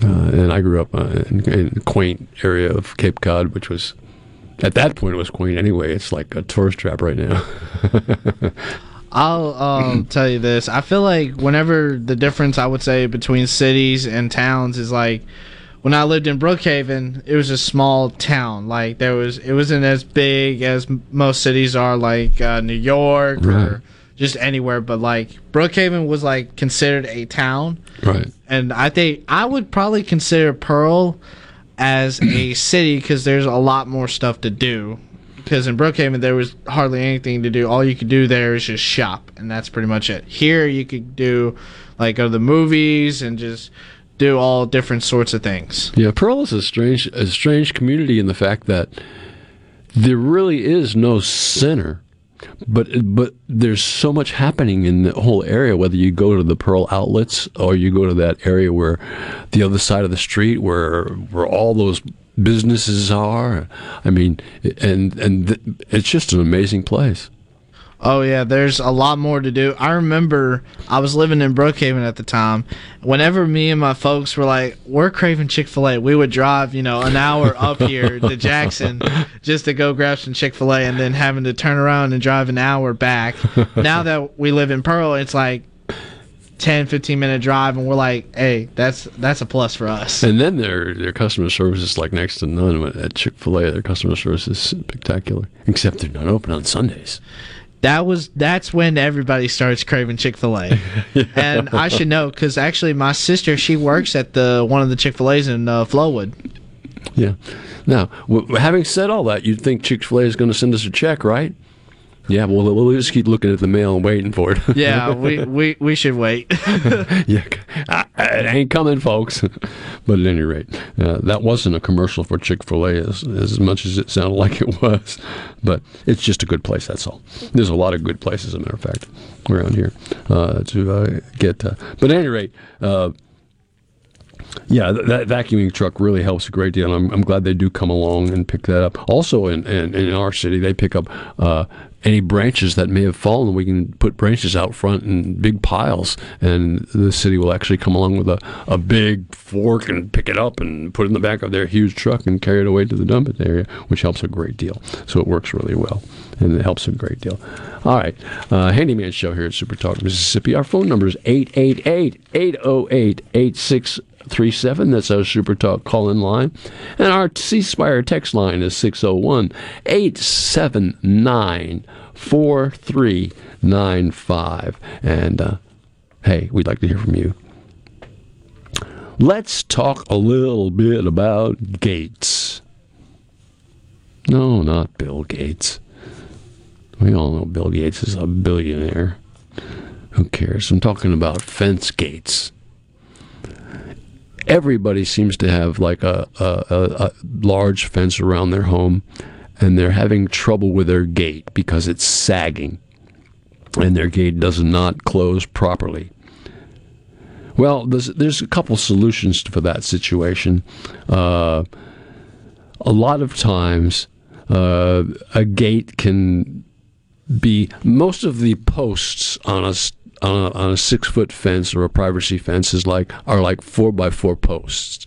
uh, and I grew up uh, in, in a quaint area of Cape Cod, which was at that point it was quaint anyway. It's like a tourist trap right now. I'll um, tell you this. I feel like whenever the difference I would say between cities and towns is like when I lived in Brookhaven, it was a small town. Like there was, it wasn't as big as most cities are, like uh, New York Right. or just anywhere. But like Brookhaven was like considered a town, right. and I think I would probably consider Pearl as a city because there's a lot more stuff to do. Because in Brookhaven there was hardly anything to do. All you could do there is just shop, and that's pretty much it. Here you could do like go to the movies and just do all different sorts of things. Yeah, Pearl is a strange, a strange community in the fact that there really is no center, but but there's so much happening in the whole area. Whether you go to the Pearl outlets or you go to that area where the other side of the street where where all those businesses are. I mean, and and th- it's just an amazing place. Oh yeah, there's a lot more to do. I remember I was living in Brookhaven at the time. Whenever me and my folks were like, "We're craving Chick Fil A," we would drive, you know, an hour up here to Jackson just to go grab some Chick Fil A, and then having to turn around and drive an hour back. now that we live in Pearl, it's like 10, 15 minute drive, and we're like, "Hey, that's that's a plus for us." And then their their customer service is like next to none at Chick Fil A. Their customer service is spectacular, except they're not open on Sundays. That was that's when everybody starts craving Chick Fil A, and I should know because actually my sister she works at the one of the Chick Fil A's in uh, Flowood. Yeah. Now, w- having said all that, you'd think Chick Fil A is going to send us a check, right? Yeah, well, we'll just keep looking at the mail and waiting for it. Yeah, we, we, we should wait. yeah, uh, it ain't coming, folks. but at any rate, uh, that wasn't a commercial for Chick Fil A as, as much as it sounded like it was. But it's just a good place. That's all. There's a lot of good places, as a matter of fact, around here uh, to uh, get. Uh, but at any rate. Yeah, th- that vacuuming truck really helps a great deal. I'm, I'm glad they do come along and pick that up. Also, in, in, in our city, they pick up uh, any branches that may have fallen. We can put branches out front in big piles, and the city will actually come along with a, a big fork and pick it up and put it in the back of their huge truck and carry it away to the dump area, which helps a great deal. So it works really well, and it helps a great deal. All right, uh, Handyman Show here at Super Talk Mississippi. Our phone number is 888 808 8637. That's our Super Talk call in line. And our C Spire text line is 601 879 4395. And uh, hey, we'd like to hear from you. Let's talk a little bit about Gates. No, not Bill Gates. We all know Bill Gates is a billionaire. Who cares? I'm talking about fence gates. Everybody seems to have like a, a, a, a large fence around their home, and they're having trouble with their gate because it's sagging, and their gate does not close properly. Well, there's, there's a couple solutions for that situation. Uh, a lot of times, uh, a gate can be most of the posts on a on a, on a six foot fence or a privacy fence is like are like four by four posts,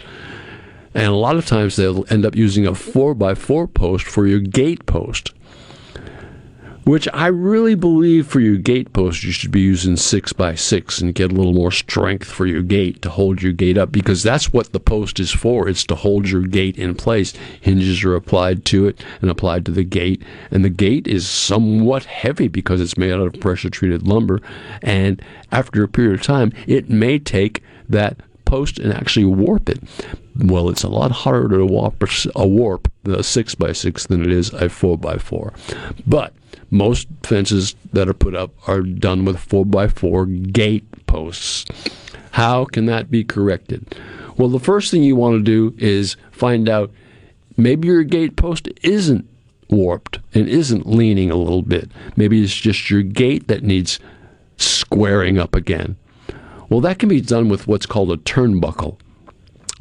and a lot of times they'll end up using a four by four post for your gate post. Which I really believe for your gate post, you should be using six by six and get a little more strength for your gate to hold your gate up because that's what the post is for. It's to hold your gate in place. Hinges are applied to it and applied to the gate, and the gate is somewhat heavy because it's made out of pressure treated lumber. And after a period of time, it may take that post and actually warp it. Well, it's a lot harder to warp a warp six by six than it is a four by four. But most fences that are put up are done with four by four gate posts. How can that be corrected? Well, the first thing you want to do is find out maybe your gate post isn't warped and isn't leaning a little bit. Maybe it's just your gate that needs squaring up again. Well, that can be done with what's called a turnbuckle.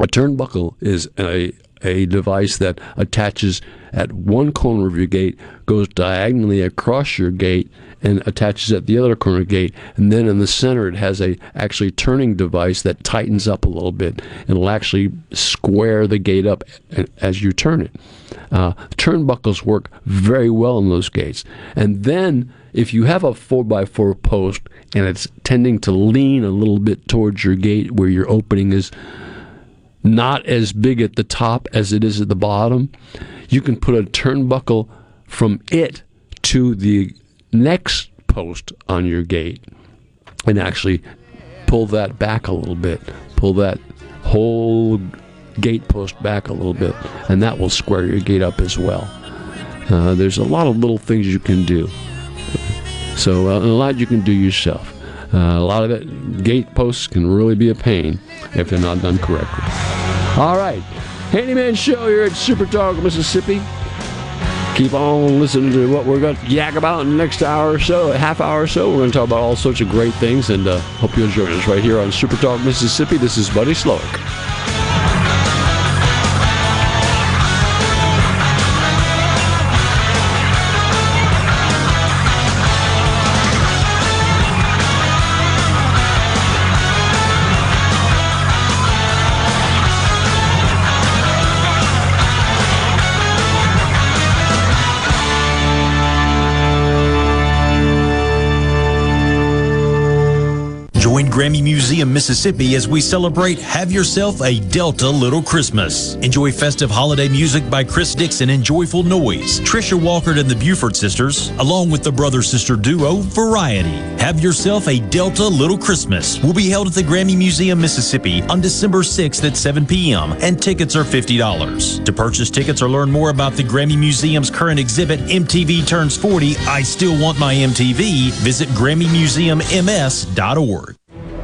A turnbuckle is a a device that attaches at one corner of your gate, goes diagonally across your gate, and attaches at the other corner gate. And then in the center, it has a actually turning device that tightens up a little bit and will actually square the gate up as you turn it. Uh, turnbuckles work very well in those gates. And then if you have a 4x4 post and it's tending to lean a little bit towards your gate where your opening is not as big at the top as it is at the bottom, you can put a turnbuckle from it to the next post on your gate and actually pull that back a little bit. Pull that whole gate post back a little bit, and that will square your gate up as well. Uh, there's a lot of little things you can do. So, uh, a lot you can do yourself. Uh, a lot of it, gate posts can really be a pain if they're not done correctly. All right, Handyman Show here at Super Talk, Mississippi. Keep on listening to what we're going to yak about in the next hour or so, a half hour or so. We're going to talk about all sorts of great things, and uh, hope you'll join us right here on Super Talk, Mississippi. This is Buddy Slowick. Mississippi as we celebrate Have Yourself a Delta Little Christmas. Enjoy festive holiday music by Chris Dixon and Joyful Noise, Trisha Walker and the Buford Sisters, along with the brother sister duo Variety. Have Yourself a Delta Little Christmas will be held at the Grammy Museum, Mississippi on December 6th at 7 p.m. and tickets are $50. To purchase tickets or learn more about the Grammy Museum's current exhibit, MTV Turns 40, I Still Want My MTV, visit GrammyMuseumMS.org.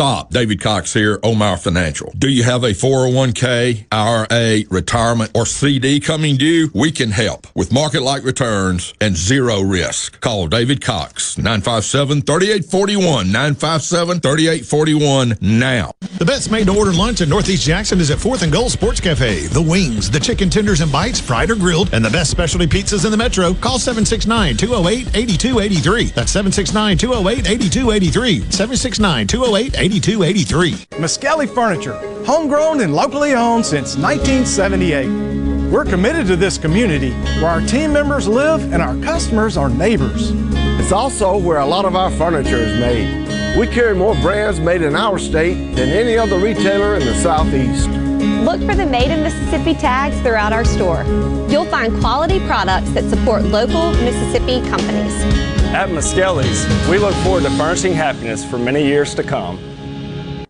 Stop. David Cox here, Omar Financial. Do you have a 401k, IRA, retirement, or CD coming due? We can help with market like returns and zero risk. Call David Cox, 957 3841, 957 3841 now. The best made to order lunch in Northeast Jackson is at 4th and Goal Sports Cafe. The wings, the chicken tenders and bites, fried or grilled, and the best specialty pizzas in the metro. Call 769 208 8283. That's 769 208 8283. 769 208 8283. Miskelly Furniture, homegrown and locally owned since 1978. We're committed to this community where our team members live and our customers are neighbors. It's also where a lot of our furniture is made. We carry more brands made in our state than any other retailer in the Southeast. Look for the Made in Mississippi tags throughout our store. You'll find quality products that support local Mississippi companies. At Miskelly's, we look forward to furnishing happiness for many years to come.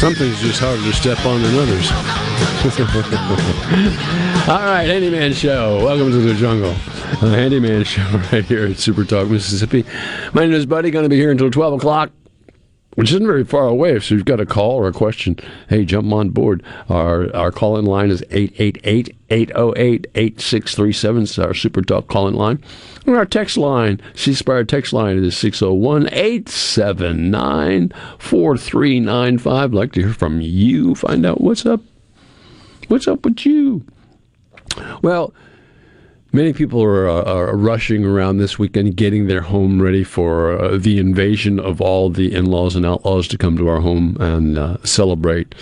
Something's just harder to step on than others. All right, Handyman Show. Welcome to the jungle. Handyman Show right here at Super Talk, Mississippi. My name is Buddy. Going to be here until 12 o'clock. which isn't very far away. So if you've got a call or a question, hey, jump on board. Our our call in line is 888 808 8637. It's our Super Talk call in line. Our text line, C Spire text line is 601 879 4395. Like to hear from you. Find out what's up. What's up with you? Well, Many people are, uh, are, rushing around this weekend, getting their home ready for uh, the invasion of all the in laws and outlaws to come to our home and uh, celebrate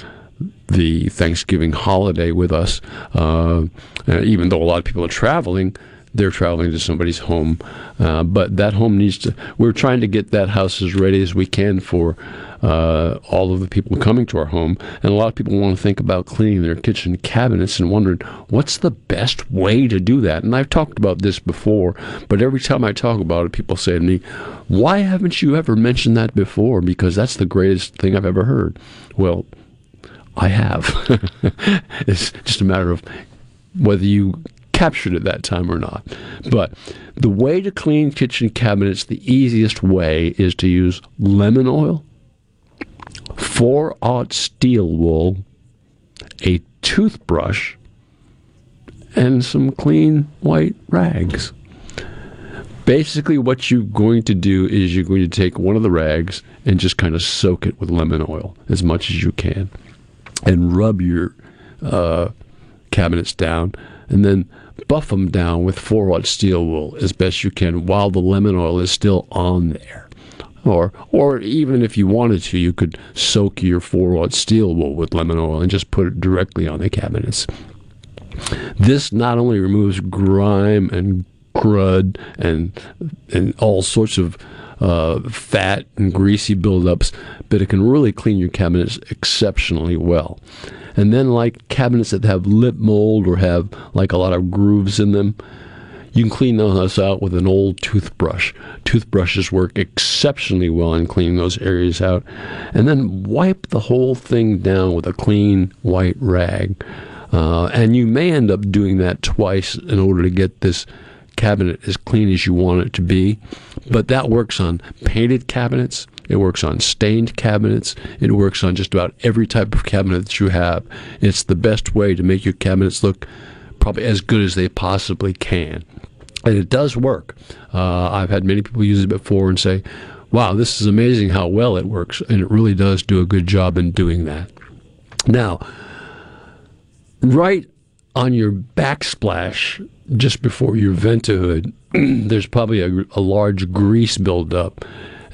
the Thanksgiving holiday with us. Uh, even though a lot of people are traveling, they're traveling to somebody's home. Uh, but that home needs to, we're trying to get that house as ready as we can for uh, all of the people coming to our home. And a lot of people want to think about cleaning their kitchen cabinets and wondering what's the best way to do that. And I've talked about this before, but every time I talk about it, people say to me, Why haven't you ever mentioned that before? Because that's the greatest thing I've ever heard. Well, I have. it's just a matter of whether you captured at that time or not. But the way to clean kitchen cabinets, the easiest way is to use lemon oil 4 aught steel wool, a toothbrush, and some clean white rags. Basically, what you're going to do is you're going to take one of the rags and just kind of soak it with lemon oil as much as you can and rub your uh, cabinets down and then buff them down with 4 aught steel wool as best you can while the lemon oil is still on there. Or, or even if you wanted to, you could soak your 4 aught steel wool with lemon oil and just put it directly on the cabinets. This not only removes grime and crud and and all sorts of uh, fat and greasy buildups, but it can really clean your cabinets exceptionally well. And then, like cabinets that have lip mold or have like a lot of grooves in them, you can clean those out with an old toothbrush. Toothbrushes work exceptionally well in cleaning those areas out. And then wipe the whole thing down with a clean white rag. Uh, and you may end up doing that twice in order to get this cabinet as clean as you want it to be. But that works on painted cabinets. It works on stained cabinets. It works on just about every type of cabinet that you have. It's the best way to make your cabinets look probably as good as they possibly can and it does work. Uh, I've had many people use it before and say, "Wow, this is amazing how well it works," and it really does do a good job in doing that. Now, right on your backsplash, just before your vent hood, there's probably a, a large grease buildup,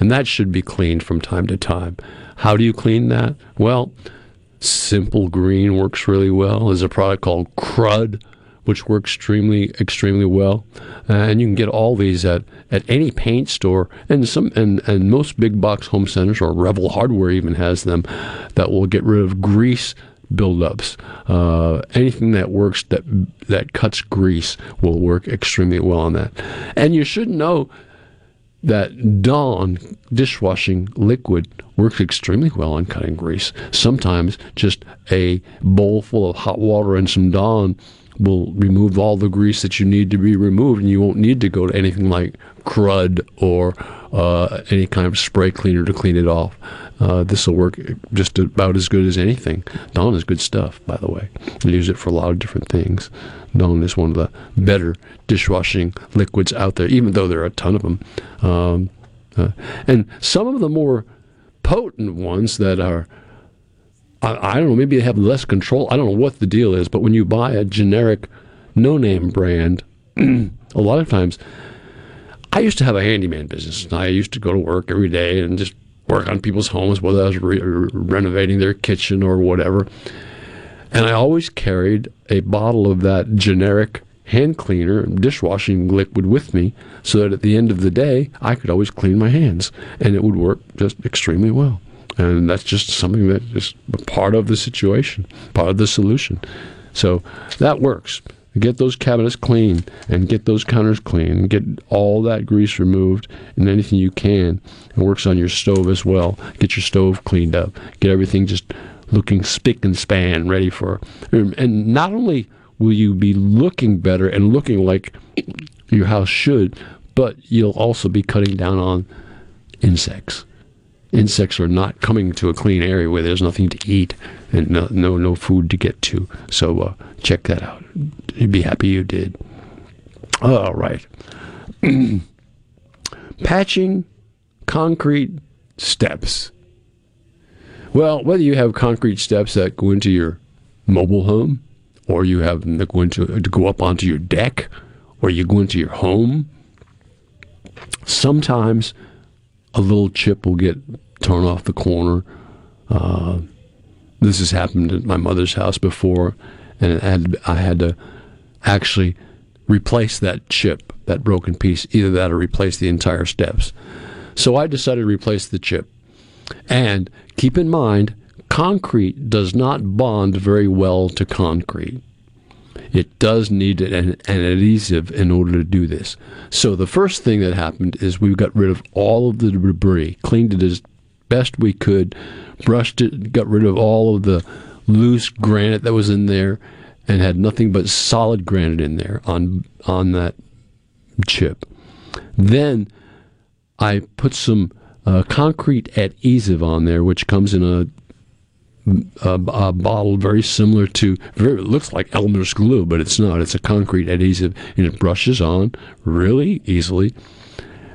and that should be cleaned from time to time. How do you clean that? Well, Simple Green works really well. There's a product called Crud which works extremely extremely well. Uh, and you can get all these at, at any paint store, and some and, and most big box home centers or Revell Hardware even has them that will get rid of grease buildups. Uh, anything that works that that cuts grease will work extremely well on that. And you should know that Dawn dishwashing liquid works extremely well on cutting grease. Sometimes just a bowl full of hot water and some Dawn will remove all the grease that you need to be removed, and you won't need to go to anything like crud or uh, any kind of spray cleaner to clean it off. Uh, this will work just about as good as anything. Dawn is good stuff, by the way. I use it for a lot of different things. Dawn is one of the better dishwashing liquids out there, even though there are a ton of them. Um, uh, and some of the more potent ones that are I, I don't know, maybe they have less control. I don't know what the deal is, but when you buy a generic no name brand, a lot of times, I used to have a handyman business. I used to go to work every day and just work on people's homes, whether I was re- renovating their kitchen or whatever. And I always carried a bottle of that generic hand cleaner and dishwashing liquid with me so that at the end of the day, I could always clean my hands and it would work just extremely well. And that's just something that is part of the situation, part of the solution. So that works. Get those cabinets clean and get those counters clean get all that grease removed and anything you can. It works on your stove as well. Get your stove cleaned up. Get everything just looking spick and span, ready for. Um, and not only will you be looking better and looking like your house should, but you'll also be cutting down on insects insects are not coming to a clean area where there's nothing to eat and no no, no food to get to. So uh, check that out. You'd be happy you did. All right. Patching concrete steps. Well, whether you have concrete steps that go into your mobile home, or you have them that go into to go up onto your deck, or you go into your home, sometimes a little chip will get torn off the corner. Uh, this has happened at my mother's house before, and had, I had to actually replace that chip, that broken piece, either that or replace the entire steps. So I decided to replace the chip. And keep in mind, concrete does not bond very well to concrete. It does need an, an, adhesive in order to do this. So the first thing that happened is we got rid of all of the debris, cleaned it as best we could, brushed it, got rid of all of the loose granite that was in there, and had nothing but solid granite in there on on that chip. Then I put some uh, concrete adhesive on there, which comes in a a, a, bottle very similar to very it looks like Elmer's glue, but it's not. It's a concrete adhesive, and it brushes on really easily.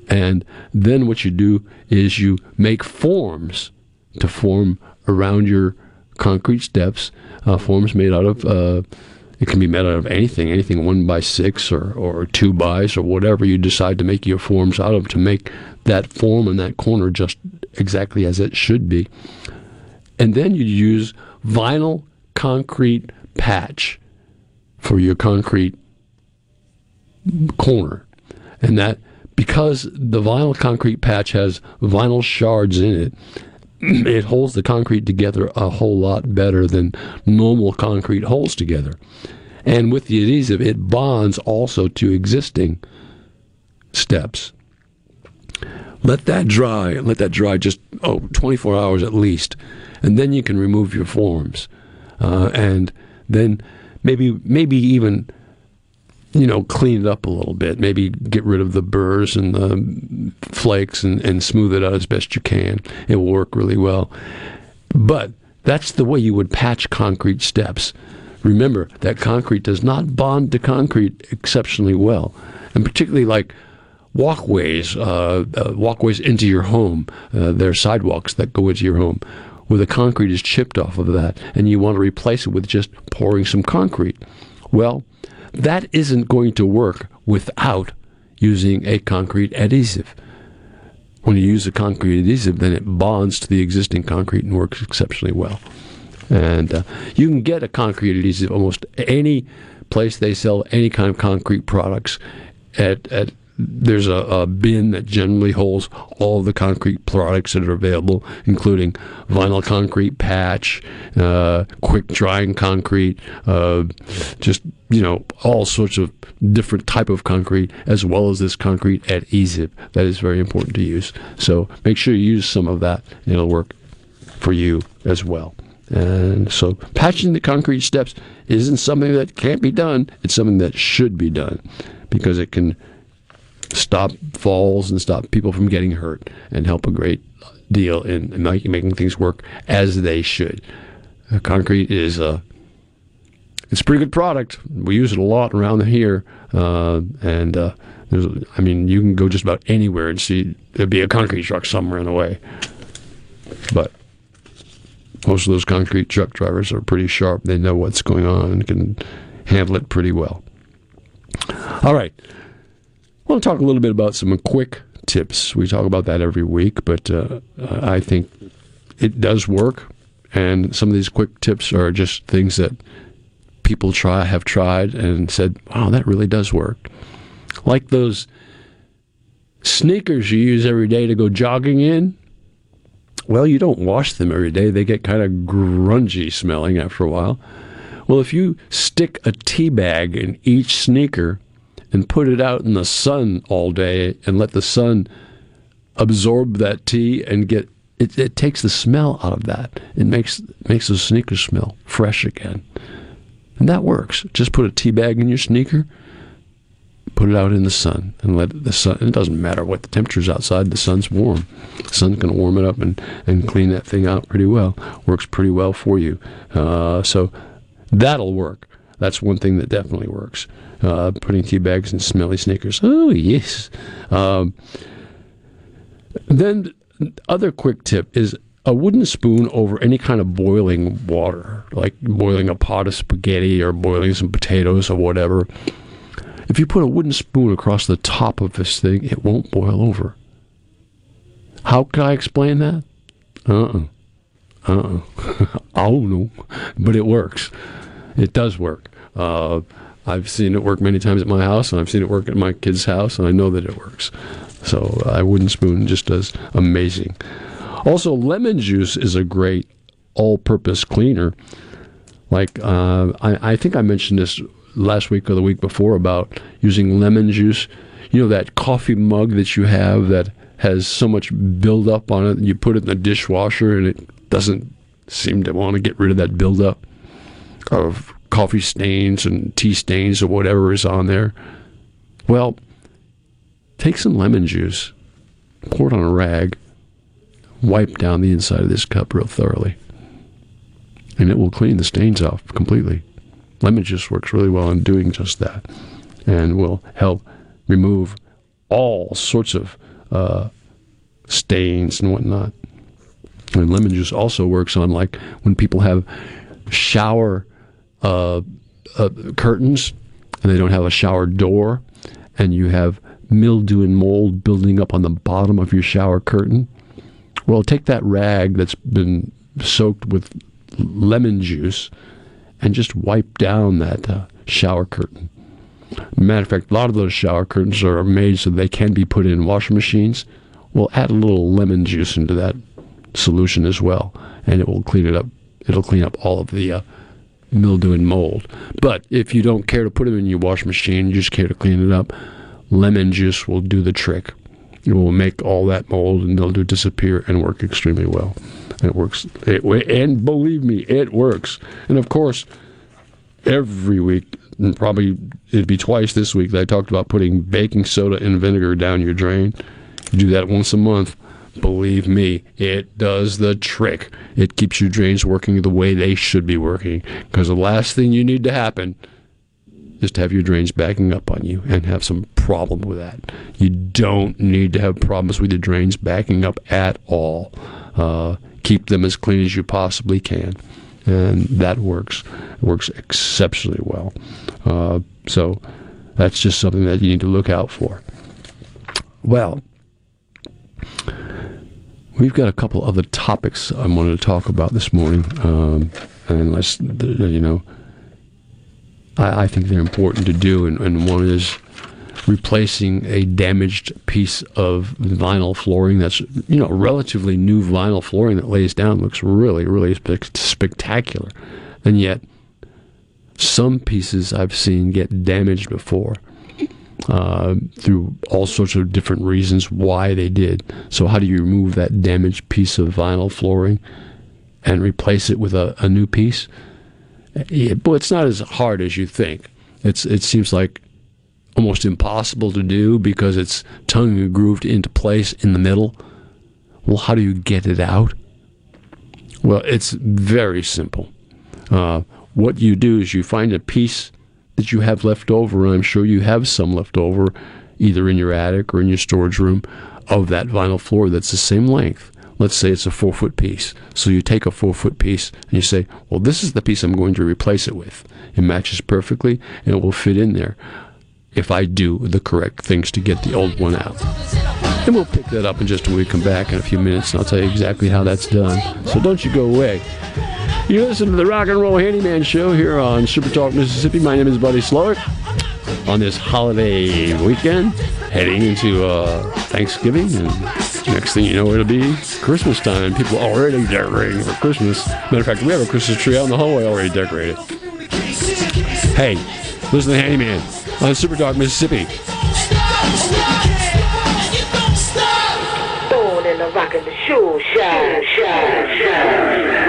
And then what you do is you make forms to form around your concrete steps. Uh, forms made out of uh, it can be made out of anything, anything one by six or, or two bys or whatever you decide to make your forms out of to make that form in that corner just exactly as it should be. And then you use vinyl concrete patch for your concrete corner. And that because the vinyl concrete patch has vinyl shards in it, it holds the concrete together a whole lot better than normal concrete holds together. And with the adhesive, it bonds also to existing steps. Let that dry, let that dry just oh, 24 hours at least, and then you can remove your forms. Uh, and then maybe maybe even you know, clean it up a little bit. Maybe get rid of the burrs and the flakes and, and smooth it out as best you can. It will work really well. But that's the way you would patch concrete steps. Remember that concrete does not bond to concrete exceptionally well, and particularly like walkways, uh, uh, walkways into your home. Uh, there are sidewalks that go into your home where the concrete is chipped off of that, and you want to replace it with just pouring some concrete. Well, that isn't going to work without using a concrete adhesive. When you use a concrete adhesive, then it bonds to the existing concrete and works exceptionally well. And uh, you can get a concrete adhesive almost any place they sell any kind of concrete products at, at there's a, a, bin that generally holds all the concrete products that are available, including vinyl concrete patch, uh, quick drying concrete, uh, just you know all sorts of different type of concrete, as well as this concrete adhesive that is very important to use. So make sure you use some of that; it'll work for you as well. And so patching the concrete steps isn't something that can't be done; it's something that should be done because it can stop falls and stop people from getting hurt and help a great deal in, in making, things work as they should. Concrete is a it's a pretty good product. We use it a lot around here, uh, and uh, there's, I mean, you can go just about anywhere and see there'd be a concrete truck somewhere in the way. But most of those concrete truck drivers are pretty sharp. They know what's going on and can handle it pretty well. All right. I want to talk a little bit about some quick tips. We talk about that every week, but uh, I think it does work. And some of these quick tips are just things that people try have tried and said, "Wow, that really does work." Like those sneakers you use every day to go jogging in. Well, you don't wash them every day; they get kind of grungy smelling after a while. Well, if you stick a tea bag in each sneaker and put it out in the sun all day and let the sun absorb that tea and get it, it takes the smell out of that. It makes makes the sneakers smell fresh again. And that works. Just put a tea bag in your sneaker. Put it out in the sun and let the sun. It doesn't matter what the temperature's outside. The sun's warm. The sun's going to warm it up and, and clean that thing out pretty well. Works pretty well for you. Uh, so that'll work. That's one thing that definitely works. Uh, putting tea bags in smelly sneakers. Oh yes. Um, then other quick tip is a wooden spoon over any kind of boiling water, like boiling a pot of spaghetti or boiling some potatoes or whatever. If you put a wooden spoon across the top of this thing, it won't boil over. How can I explain that? Uh-uh. Uh-uh. I don't know. But it works. It does work. Uh, I've seen it work many times at my house, and I've seen it work at my kid's house, and I know that it works. So a wooden spoon just does amazing. Also, lemon juice is a great all-purpose cleaner. Like uh, I, I think I mentioned this last week or the week before about using lemon juice. You know that coffee mug that you have that has so much buildup on it, and you put it in the dishwasher, and it doesn't seem to want to get rid of that buildup of coffee stains and tea stains or whatever is on there. Well, take some lemon juice, pour it on a rag, wipe down the inside of this cup real thoroughly, and it will clean the stains off completely. Lemon juice works really well in doing just that and will help remove all sorts of uh, stains and whatnot. And lemon juice also works on like when people have shower uh, uh, curtains and they don't have a shower door, and you have mildew and mold building up on the bottom of your shower curtain. Well, take that rag that's been soaked with lemon juice and just wipe down that uh, shower curtain. Matter of fact, a lot of those shower curtains are made so they can be put in washing machines. Well, add a little lemon juice into that solution as well, and it will clean it up. It'll clean up all of the uh, mildew and mold. But if you don't care to put them in your washing machine, you just care to clean it up, lemon juice will do the trick. It will make all that mold and mildew disappear and work extremely well. It works. It, and believe me, it works. And of course, every week, and probably it'd be twice this week that I talked about putting baking soda and vinegar down your drain. You do that once a month. Believe me, it does the trick. It keeps your drains working the way they should be working. Because the last thing you need to happen is to have your drains backing up on you and have some problem with that. You don't need to have problems with your drains backing up at all. Uh, keep them as clean as you possibly can. And that works. It works exceptionally well. Uh, so that's just something that you need to look out for. Well, we've got a couple other topics I wanted to talk about this morning. Um, and let's, you know, I, I, think they're important to do. And, and one is replacing a damaged piece of vinyl flooring that's you know relatively new vinyl flooring that lays down looks really really spe- spectacular and yet some pieces I've seen get damaged before uh, through all sorts of different reasons why they did. So how do you remove that damaged piece of vinyl flooring and replace it with a, a new piece? But it's not as hard as you think. It's it seems like almost impossible to do because it's tongue grooved into place in the middle. Well, how do you get it out? Well, it's very simple. Uh, what you do is you find a piece that you have left over, and I'm sure you have some left over, either in your attic or in your storage room, of that vinyl floor that's the same length. Let's say it's a four foot piece. So you take a four foot piece and you say, well, this is the piece I'm going to replace it with. It matches perfectly and it will fit in there if I do the correct things to get the old one out. And we'll pick that up in just when we come back in a few minutes, and I'll tell you exactly how that's done. So don't you go away. You listen to the Rock and Roll Handyman Show here on Super Talk, Mississippi. My name is Buddy Slowick. On this holiday weekend, heading into uh, Thanksgiving, and next thing you know, it'll be Christmas time. People already decorating for Christmas. Matter of fact, we have a Christmas tree out in the hallway already decorated. Hey, listen to the Handyman on Super Talk, Mississippi. Born in shoe shine, shine, shine.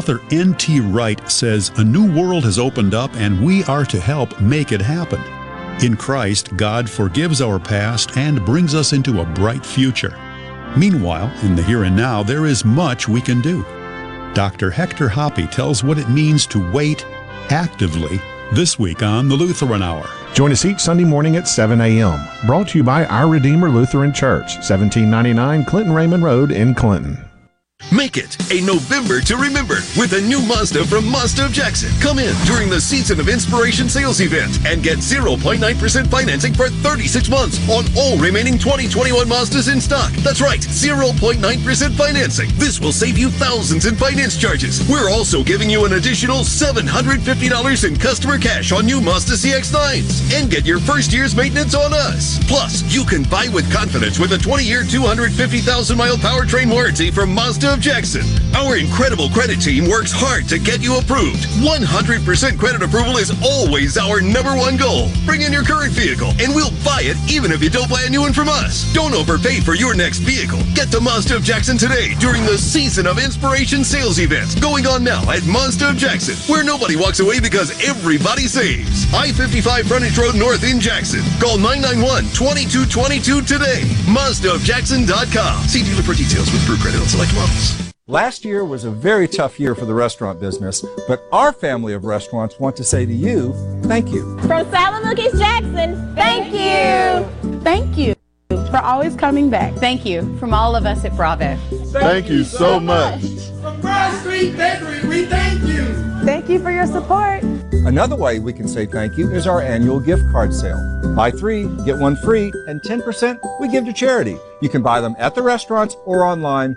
Author N.T. Wright says a new world has opened up and we are to help make it happen. In Christ, God forgives our past and brings us into a bright future. Meanwhile, in the here and now, there is much we can do. Dr. Hector Hoppe tells what it means to wait actively this week on the Lutheran Hour. Join us each Sunday morning at 7 a.m. Brought to you by Our Redeemer Lutheran Church, 1799 Clinton Raymond Road in Clinton. Make it a November to remember with a new Mazda from Mazda of Jackson. Come in during the Season of Inspiration sales event and get 0.9% financing for 36 months on all remaining 2021 Mazdas in stock. That's right, 0.9% financing. This will save you thousands in finance charges. We're also giving you an additional $750 in customer cash on new Mazda CX-9s and get your first year's maintenance on us. Plus, you can buy with confidence with a 20-year, 250,000-mile powertrain warranty from Mazda of Jackson. Our incredible credit team works hard to get you approved. 100% credit approval is always our number one goal. Bring in your current vehicle and we'll buy it even if you don't buy a new one from us. Don't overpay for your next vehicle. Get to Mazda of Jackson today during the Season of Inspiration sales event going on now at Mazda of Jackson, where nobody walks away because everybody saves. I-55 Frontage Road North in Jackson. Call 991-2222 today. MazdaofJackson.com. See dealer for details with Brew Credit on select models. Last year was a very tough year for the restaurant business, but our family of restaurants want to say to you, thank you. From Sal & Mookie's Jackson, thank you. Thank you for always coming back. Thank you from all of us at Bravo. Thank you so much. From Broad Street Bakery, we thank you. Thank you for your support. Another way we can say thank you is our annual gift card sale. Buy three, get one free, and 10% we give to charity. You can buy them at the restaurants or online,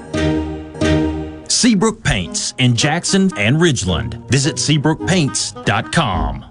Seabrook Paints in Jackson and Ridgeland. Visit SeabrookPaints.com.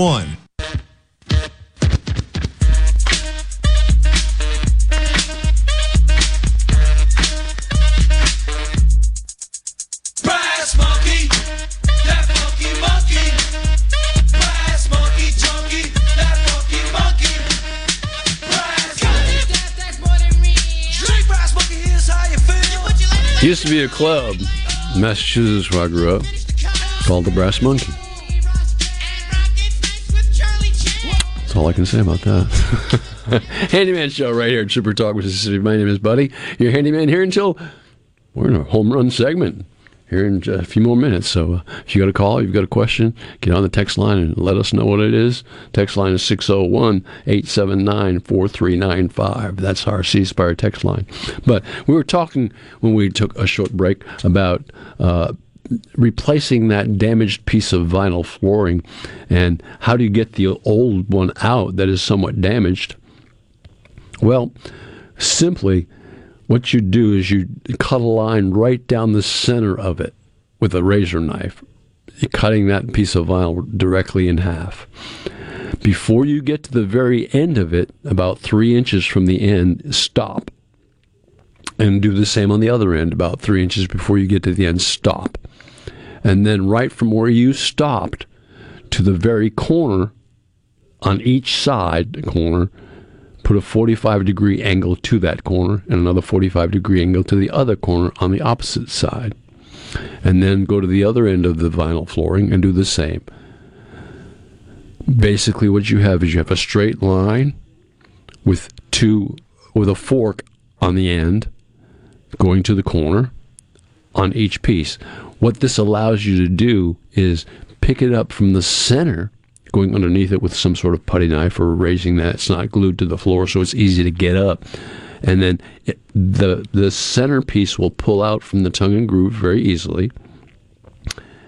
Brass monkey, that funky monkey. Brass monkey, chunky, that funky monkey. Brass Drink brass monkey, here's how you feel. Used to be a club in Massachusetts where I grew up called the Brass Monkey. That's all I can say about that. handyman show right here at Super Talk Mississippi. My name is Buddy. Your handyman here until we're in a home run segment here in a few more minutes. So uh, if you got a call, you've got a question, get on the text line and let us know what it is. Text line is 601 879 4395. That's our C Spire text line. But we were talking when we took a short break about uh, replacing that damaged piece of vinyl flooring and how do you get the old one out that is somewhat damaged? Well, simply what you do is you cut a line right down the center of it with a razor knife. Cutting that piece of vinyl directly in half. Before you get to the very end of it, about three inches from the end, stop. And do the same on the other end, about three inches before you get to the end, stop. And then right from where you stopped to the very corner, on each side corner, put a 45 degree angle to that corner and another 45 degree angle to the other corner on the opposite side. And then go to the other end of the vinyl flooring and do the same. Basically, what you have is you have a straight line with two, with a fork on the end going to the corner on each piece. What this allows you to do is pick it up from the center going underneath it with some sort of putty knife or raising that. It's not glued to the floor, so it's easy to get up. And then it, the the centerpiece will pull out from the tongue and groove very easily.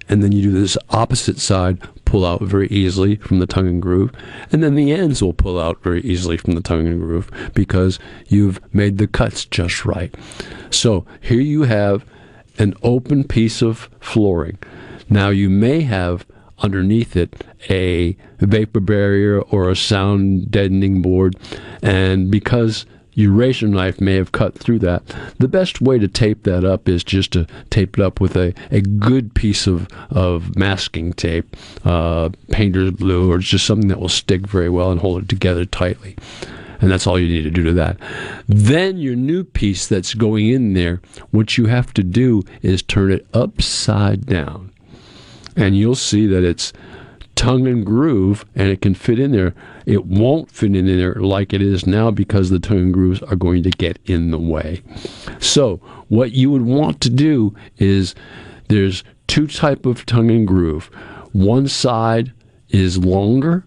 And then you do this opposite side, pull out very easily from the tongue and groove. And then the ends will pull out very easily from the tongue and groove because you've made the cuts just right. So here you have an open piece of flooring. Now you may have underneath it a vapor barrier or a sound deadening board. And because your razor knife may have cut through that, the best way to tape that up is just to tape it up with a, a good piece of, of masking tape, uh, painter's glue, or just something that will stick very well and hold it together tightly. And that's all you need to do to that. Then your new piece that's going in there, what you have to do is turn it upside down and you'll see that it's tongue and groove and it can fit in there. It won't fit in there like it is now because the tongue and grooves are going to get in the way. So, what you would want to do is there's two type of tongue and groove. One side is longer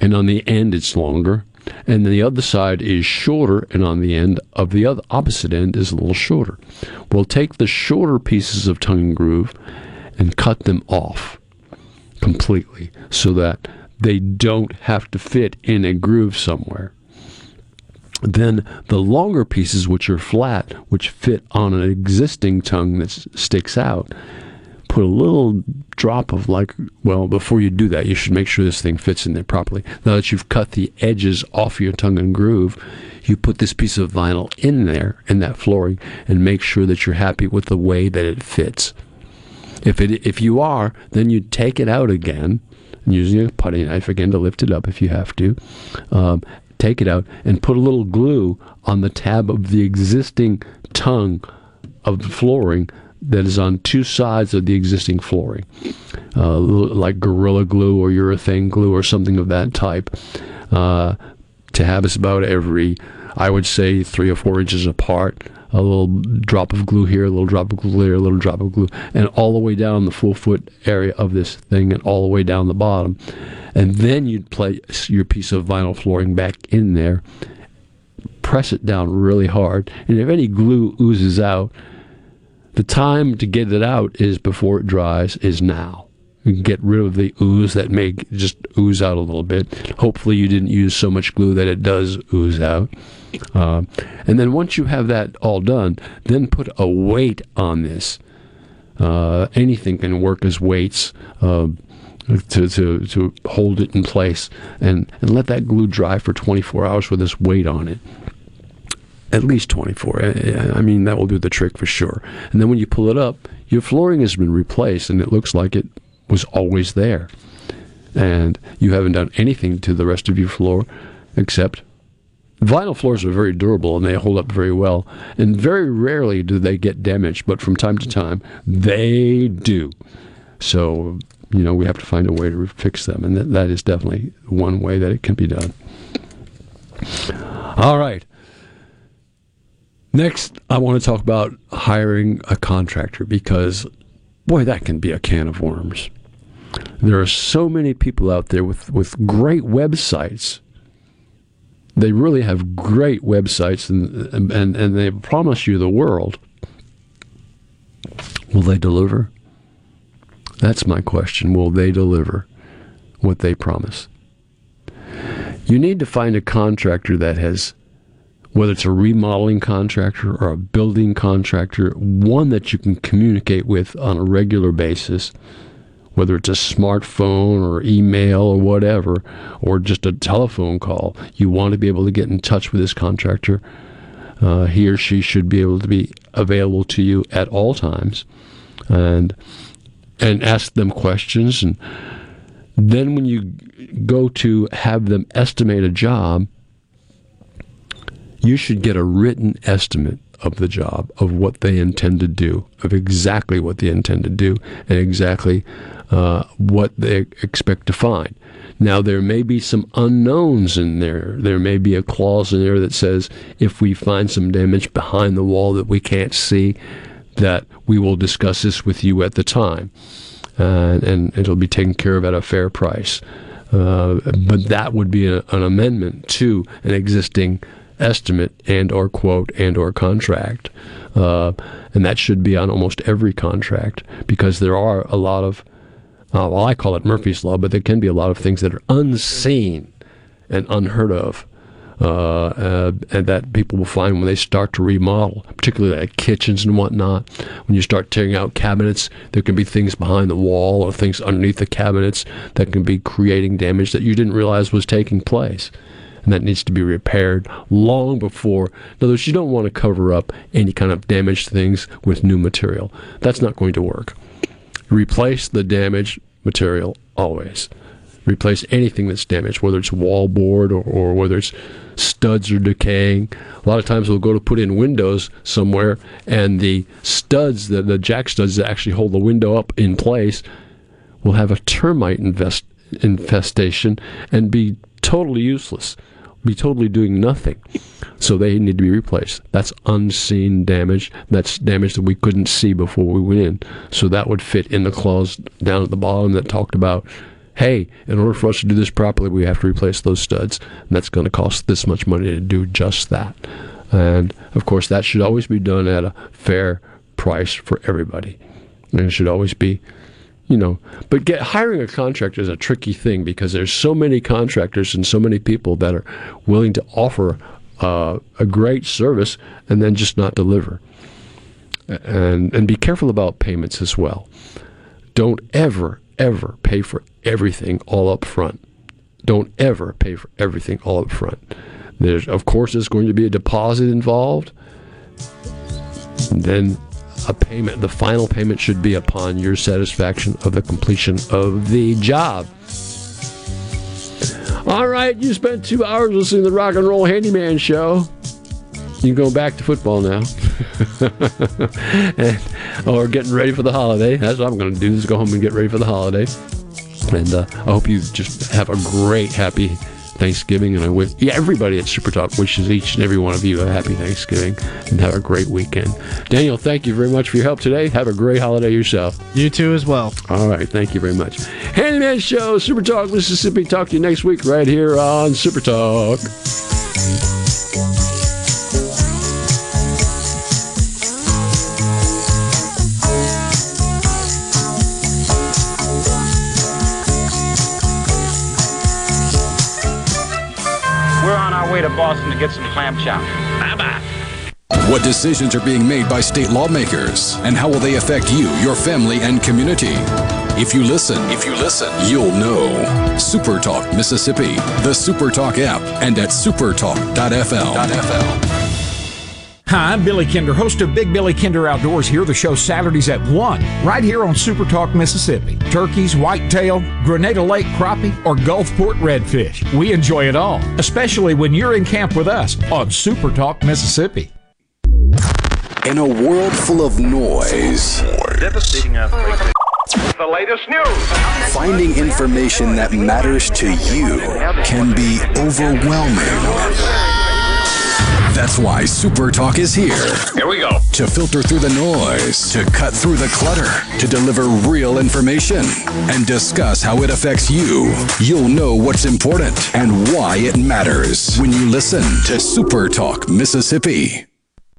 and on the end it's longer and the other side is shorter and on the end of the other opposite end is a little shorter. We'll take the shorter pieces of tongue and groove and cut them off completely so that they don't have to fit in a groove somewhere. Then the longer pieces, which are flat, which fit on an existing tongue that sticks out, put a little drop of like, well, before you do that, you should make sure this thing fits in there properly. Now that you've cut the edges off your tongue and groove, you put this piece of vinyl in there, in that flooring, and make sure that you're happy with the way that it fits. If it if you are, then you take it out again, using a putty knife again to lift it up if you have to. Um, take it out and put a little glue on the tab of the existing tongue of the flooring that is on two sides of the existing flooring, uh, like Gorilla Glue or urethane glue or something of that type. Uh, is about every, I would say, three or four inches apart. A little drop of glue here, a little drop of glue here, a little drop of glue, and all the way down the full foot area of this thing and all the way down the bottom. And then you'd place your piece of vinyl flooring back in there, press it down really hard, and if any glue oozes out, the time to get it out is before it dries, is now. Get rid of the ooze that may just ooze out a little bit. Hopefully, you didn't use so much glue that it does ooze out. Uh, and then once you have that all done, then put a weight on this. Uh, anything can work as weights. Uh, to, to, to hold it in place and, and let that glue dry for 24 hours with this weight on it at least 24. I mean, that will do the trick for sure. And then when you pull it up, your flooring has been replaced and it looks like it was always there. And you haven't done anything to the rest of your floor except vinyl floors are very durable and they hold up very well. And very rarely do they get damaged, but from time to time they do. So, you know, we have to find a way to fix them. And that, that is definitely one way that it can be done. All right. Next, I want to talk about hiring a contractor because, boy, that can be a can of worms. There are so many people out there with, with great websites. They really have great websites and, and, and they promise you the world. Will they deliver? That's my question. Will they deliver what they promise? You need to find a contractor that has, whether it's a remodeling contractor or a building contractor, one that you can communicate with on a regular basis, whether it's a smartphone or email or whatever, or just a telephone call. You want to be able to get in touch with this contractor. Uh, he or she should be able to be available to you at all times, and and ask them questions and then when you go to have them estimate a job, you should get a written estimate of the job, of what they intend to do, of exactly what they intend to do, and exactly uh, what they expect to find. Now, there may be some unknowns in there. There may be a clause in there that says if we find some damage behind the wall that we can't see, that we will discuss this with you at the time uh, and it'll be taken care of at a fair price. Uh, but that would be a, an amendment to an existing estimate and or quote and or contract, uh, and that should be on almost every contract because there are a lot of, uh, well, I call it Murphy's law, but there can be a lot of things that are unseen and unheard of. Uh, uh, and that people will find when they start to remodel, particularly like kitchens and whatnot. When you start tearing out cabinets, there can be things behind the wall or things underneath the cabinets that can be creating damage that you didn't realize was taking place. That needs to be repaired long before. In other words, you don't want to cover up any kind of damaged things with new material. That's not going to work. Replace the damaged material always replace anything that's damaged, whether it's wall board or, or whether it's studs are decaying. A lot of times we'll go to put in windows somewhere, and the studs, the, the jack studs that actually hold the window up in place, will have a termite invest, infestation and be totally useless, be totally doing nothing. So they need to be replaced. That's unseen damage. That's damage that we couldn't see before we went in. So that would fit in the clause down at the bottom that talked about hey, in order for us to do this properly, we have to replace those studs. And that's going to cost this much money to do just that. And of course, that should always be done at a fair price for everybody. And it should always be, you know, but get hiring a contractor is a tricky thing because there's so many contractors and so many people that are willing to offer uh, a great service and then just not deliver. And and be careful about payments as well. Don't ever ever pay for everything all up front. Don't ever pay for everything all up front. There's, of course, there's going to be a deposit involved. And then a payment, the final payment should be upon your satisfaction of the completion of the job. All right, you spent two hours listening to the Rock and Roll Handyman Show. You can go back to football now, and, or getting ready for the holiday. That's what I'm going to do: is go home and get ready for the holiday. And uh, I hope you just have a great, happy Thanksgiving. And I wish yeah, everybody at Super Talk wishes each and every one of you a happy Thanksgiving and have a great weekend. Daniel, thank you very much for your help today. Have a great holiday yourself. You too, as well. All right, thank you very much. Handyman Show, Super Talk, Mississippi. Talk to you next week right here on Super Talk. Way to Boston to get some clam chowder. Bye bye. What decisions are being made by state lawmakers, and how will they affect you, your family, and community? If you listen, if you listen, you'll know. Super Talk Mississippi, the Super Talk app, and at supertalk.fm. Hi, I'm Billy Kinder, host of Big Billy Kinder Outdoors here, the show Saturdays at 1, right here on Super Talk, Mississippi. Turkeys, whitetail, Grenada Lake crappie, or Gulfport redfish. We enjoy it all, especially when you're in camp with us on Super Talk, Mississippi. In a world full of noise, Devastating earthquake. The latest news. finding information that matters to you can be overwhelming. That's why Super Talk is here. Here we go. To filter through the noise, to cut through the clutter, to deliver real information, and discuss how it affects you. You'll know what's important and why it matters when you listen to Super Talk Mississippi.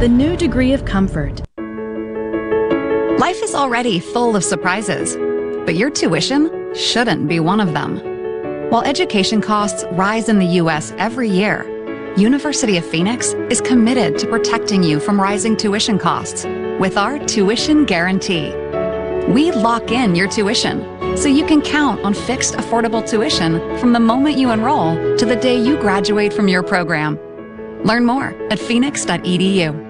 the new degree of comfort. Life is already full of surprises, but your tuition shouldn't be one of them. While education costs rise in the U.S. every year, University of Phoenix is committed to protecting you from rising tuition costs with our tuition guarantee. We lock in your tuition so you can count on fixed affordable tuition from the moment you enroll to the day you graduate from your program. Learn more at phoenix.edu.